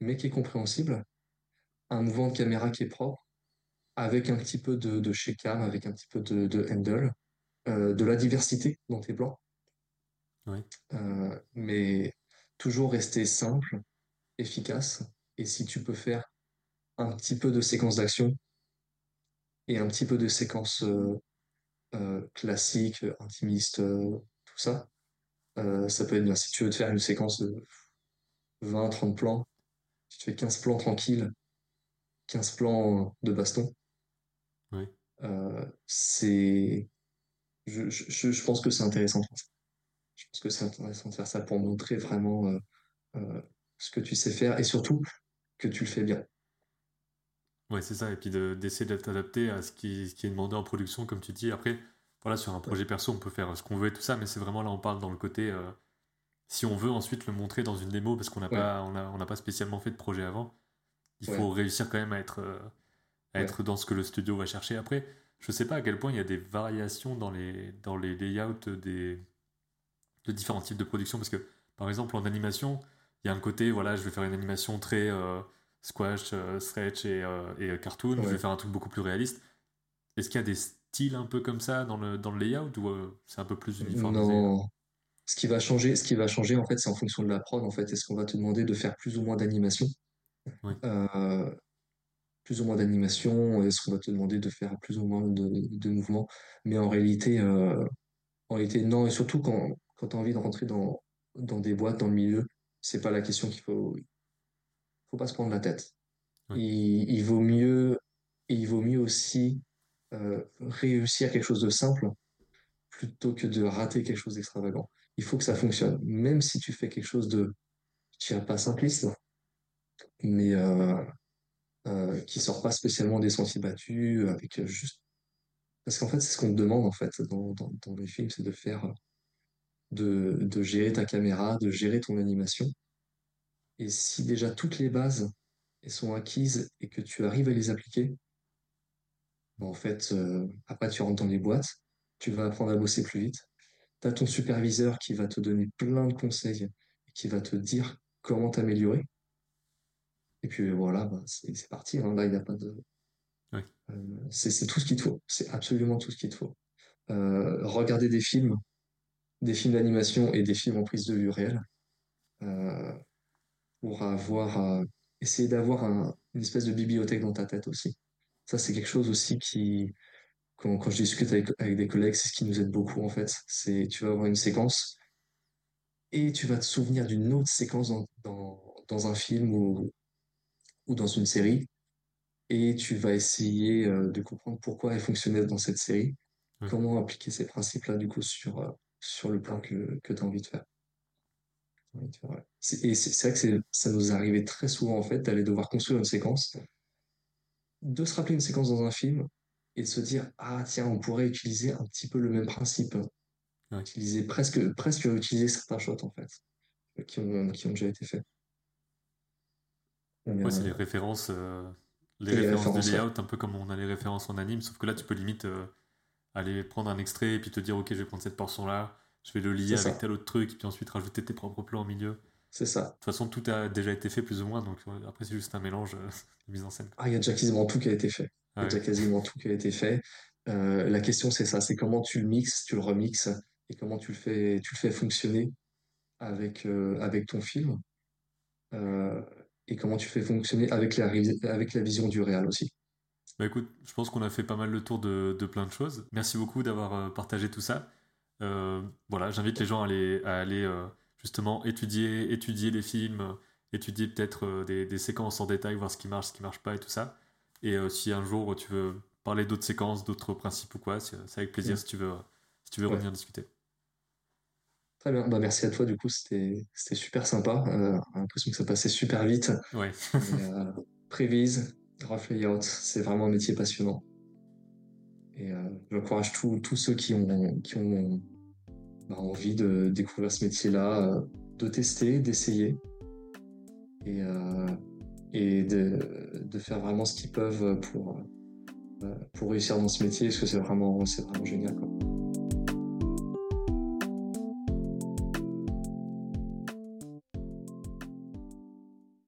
mais qui est compréhensible, un mouvement de caméra qui est propre, avec un petit peu de, de chez-cam, avec un petit peu de, de handle, euh, de la diversité dans tes plans, euh, mais toujours rester simple, efficace. Et si tu peux faire un petit peu de séquence d'action et un petit peu de séquence euh, euh, classique, intimiste, euh, tout ça, ça peut être bien. Si tu veux te faire une séquence de 20-30 plans, si tu fais 15 plans tranquilles, 15 plans de baston, euh, c'est, je, je, je pense que c'est intéressant. Je pense que c'est intéressant de faire ça pour montrer vraiment euh, euh, ce que tu sais faire et surtout que tu le fais bien. Ouais, c'est ça. Et puis de- d'essayer d'être adapté à ce qui, ce qui est demandé en production, comme tu dis. Après, voilà, sur un projet perso, on peut faire ce qu'on veut et tout ça, mais c'est vraiment là, on parle dans le côté. euh, si on veut ensuite le montrer dans une démo, parce qu'on n'a ouais, pas, on a- on pas spécialement fait de projet avant, il ouais, faut réussir quand même à être, euh, à ouais. être dans ce que le studio va chercher. Après, je sais pas à quel point il y a des variations dans les, dans les layouts des, de différents types de production, parce que par exemple en animation, il y a un côté, voilà, je vais faire une animation très euh, squash, euh, stretch et, euh, et cartoon, je vais ouais. faire un truc beaucoup plus réaliste. Est-ce qu'il y a des styles un peu comme ça dans le, dans le layout ou euh, c'est un peu plus uniformisé? euh Non. Ce qui va changer, ce qui va changer, en fait, c'est en fonction de la prod, en fait. Est-ce qu'on va te demander de faire plus ou moins d'animation? Oui, Euh, plus ou moins d'animation? Est-ce qu'on va te demander de faire plus ou moins de, de mouvements? Mais en réalité, euh, en réalité, non. Et surtout quand, quand tu as envie de rentrer dans, dans des boîtes, dans le milieu, c'est pas la question qu'il faut, faut pas se prendre la tête. oui, Il, il vaut mieux, il vaut mieux aussi euh, réussir quelque chose de simple plutôt que de rater quelque chose d'extravagant. Il faut que ça fonctionne, même si tu fais quelque chose de, je dirais pas simpliste, mais euh, euh, qui sort pas spécialement des sentiers battus, avec juste... Parce qu'en fait, c'est ce qu'on te demande en fait dans, dans, dans les films, c'est de faire, de, de gérer ta caméra, de gérer ton animation. Et si déjà toutes les bases elles sont acquises et que tu arrives à les appliquer, ben, en fait, euh, après tu rentres dans les boîtes tu vas apprendre à bosser plus vite. Tu as ton superviseur qui va te donner plein de conseils et qui va te dire comment t'améliorer. Et puis voilà, bah, c'est parti. Hein. Là, il n'y a pas de. Ouais. Euh, c'est tout ce qu'il te faut. C'est absolument tout ce qu'il te faut. Euh, regarder des films, des films d'animation et des films en prise de vue réelle euh, pour avoir. essayer d'avoir une espèce de bibliothèque dans ta tête aussi. Ça, c'est quelque chose aussi qui, quand, quand je discute avec, avec des collègues, c'est ce qui nous aide beaucoup en fait. C'est tu vas avoir une séquence et tu vas te souvenir d'une autre séquence dans, dans, dans, un film ou, ou dans une série et tu vas essayer euh, de comprendre pourquoi elle fonctionnait dans cette série, comment appliquer ces principes-là du coup sur, euh, sur le plan que, que tu as envie de faire. Et c'est vrai que ça nous arrivait très souvent en fait d'aller devoir construire une séquence, de se rappeler une séquence dans un film et de se dire ah tiens on pourrait utiliser un petit peu le même principe, utiliser presque presque utiliser certains shots en fait qui ont, qui ont déjà été faits. Ouais, c'est les références, euh, les références, de layout, un peu comme on a les références en anime, sauf que là, tu peux limite euh, aller prendre un extrait et puis te dire, ok, je vais prendre cette portion-là, je vais le lier avec tel autre truc, et puis ensuite rajouter tes propres plans au milieu. C'est ça. De toute façon, tout a déjà été fait plus ou moins, donc après, c'est juste un mélange euh, (laughs) de mise en scène. Ah, il y a déjà quasiment tout qui a été fait. Il y a déjà quasiment tout qui a été fait. la question, c'est ça, c'est comment tu le mixes, tu le remixes, et comment tu le fais, tu le fais fonctionner avec, avec ton film et comment tu fais fonctionner avec la, avec la vision du réel aussi. Bah écoute, je pense qu'on a fait pas mal le tour de, de plein de choses. Merci beaucoup d'avoir euh, partagé tout ça. Euh, voilà, j'invite les gens à aller, à aller euh, justement étudier, étudier les films, étudier peut-être des, des, séquences en détail, voir ce qui marche, ce qui marche pas et tout ça. Et si un jour tu veux parler d'autres séquences, d'autres principes ou quoi, c'est avec plaisir si tu veux, si tu veux revenir discuter. Très bien, bah, merci à toi, du coup, c'était super sympa. Euh, j'ai l'impression que ça passait super vite. Ouais. euh, Prévise, Rough Layout, c'est vraiment un métier passionnant. Et euh, j'encourage tous ceux qui ont, qui ont envie de découvrir ce métier-là, euh, de tester, d'essayer. Et, euh, et de, de, faire vraiment ce qu'ils peuvent pour, euh, pour réussir dans ce métier, parce que c'est vraiment, vraiment génial.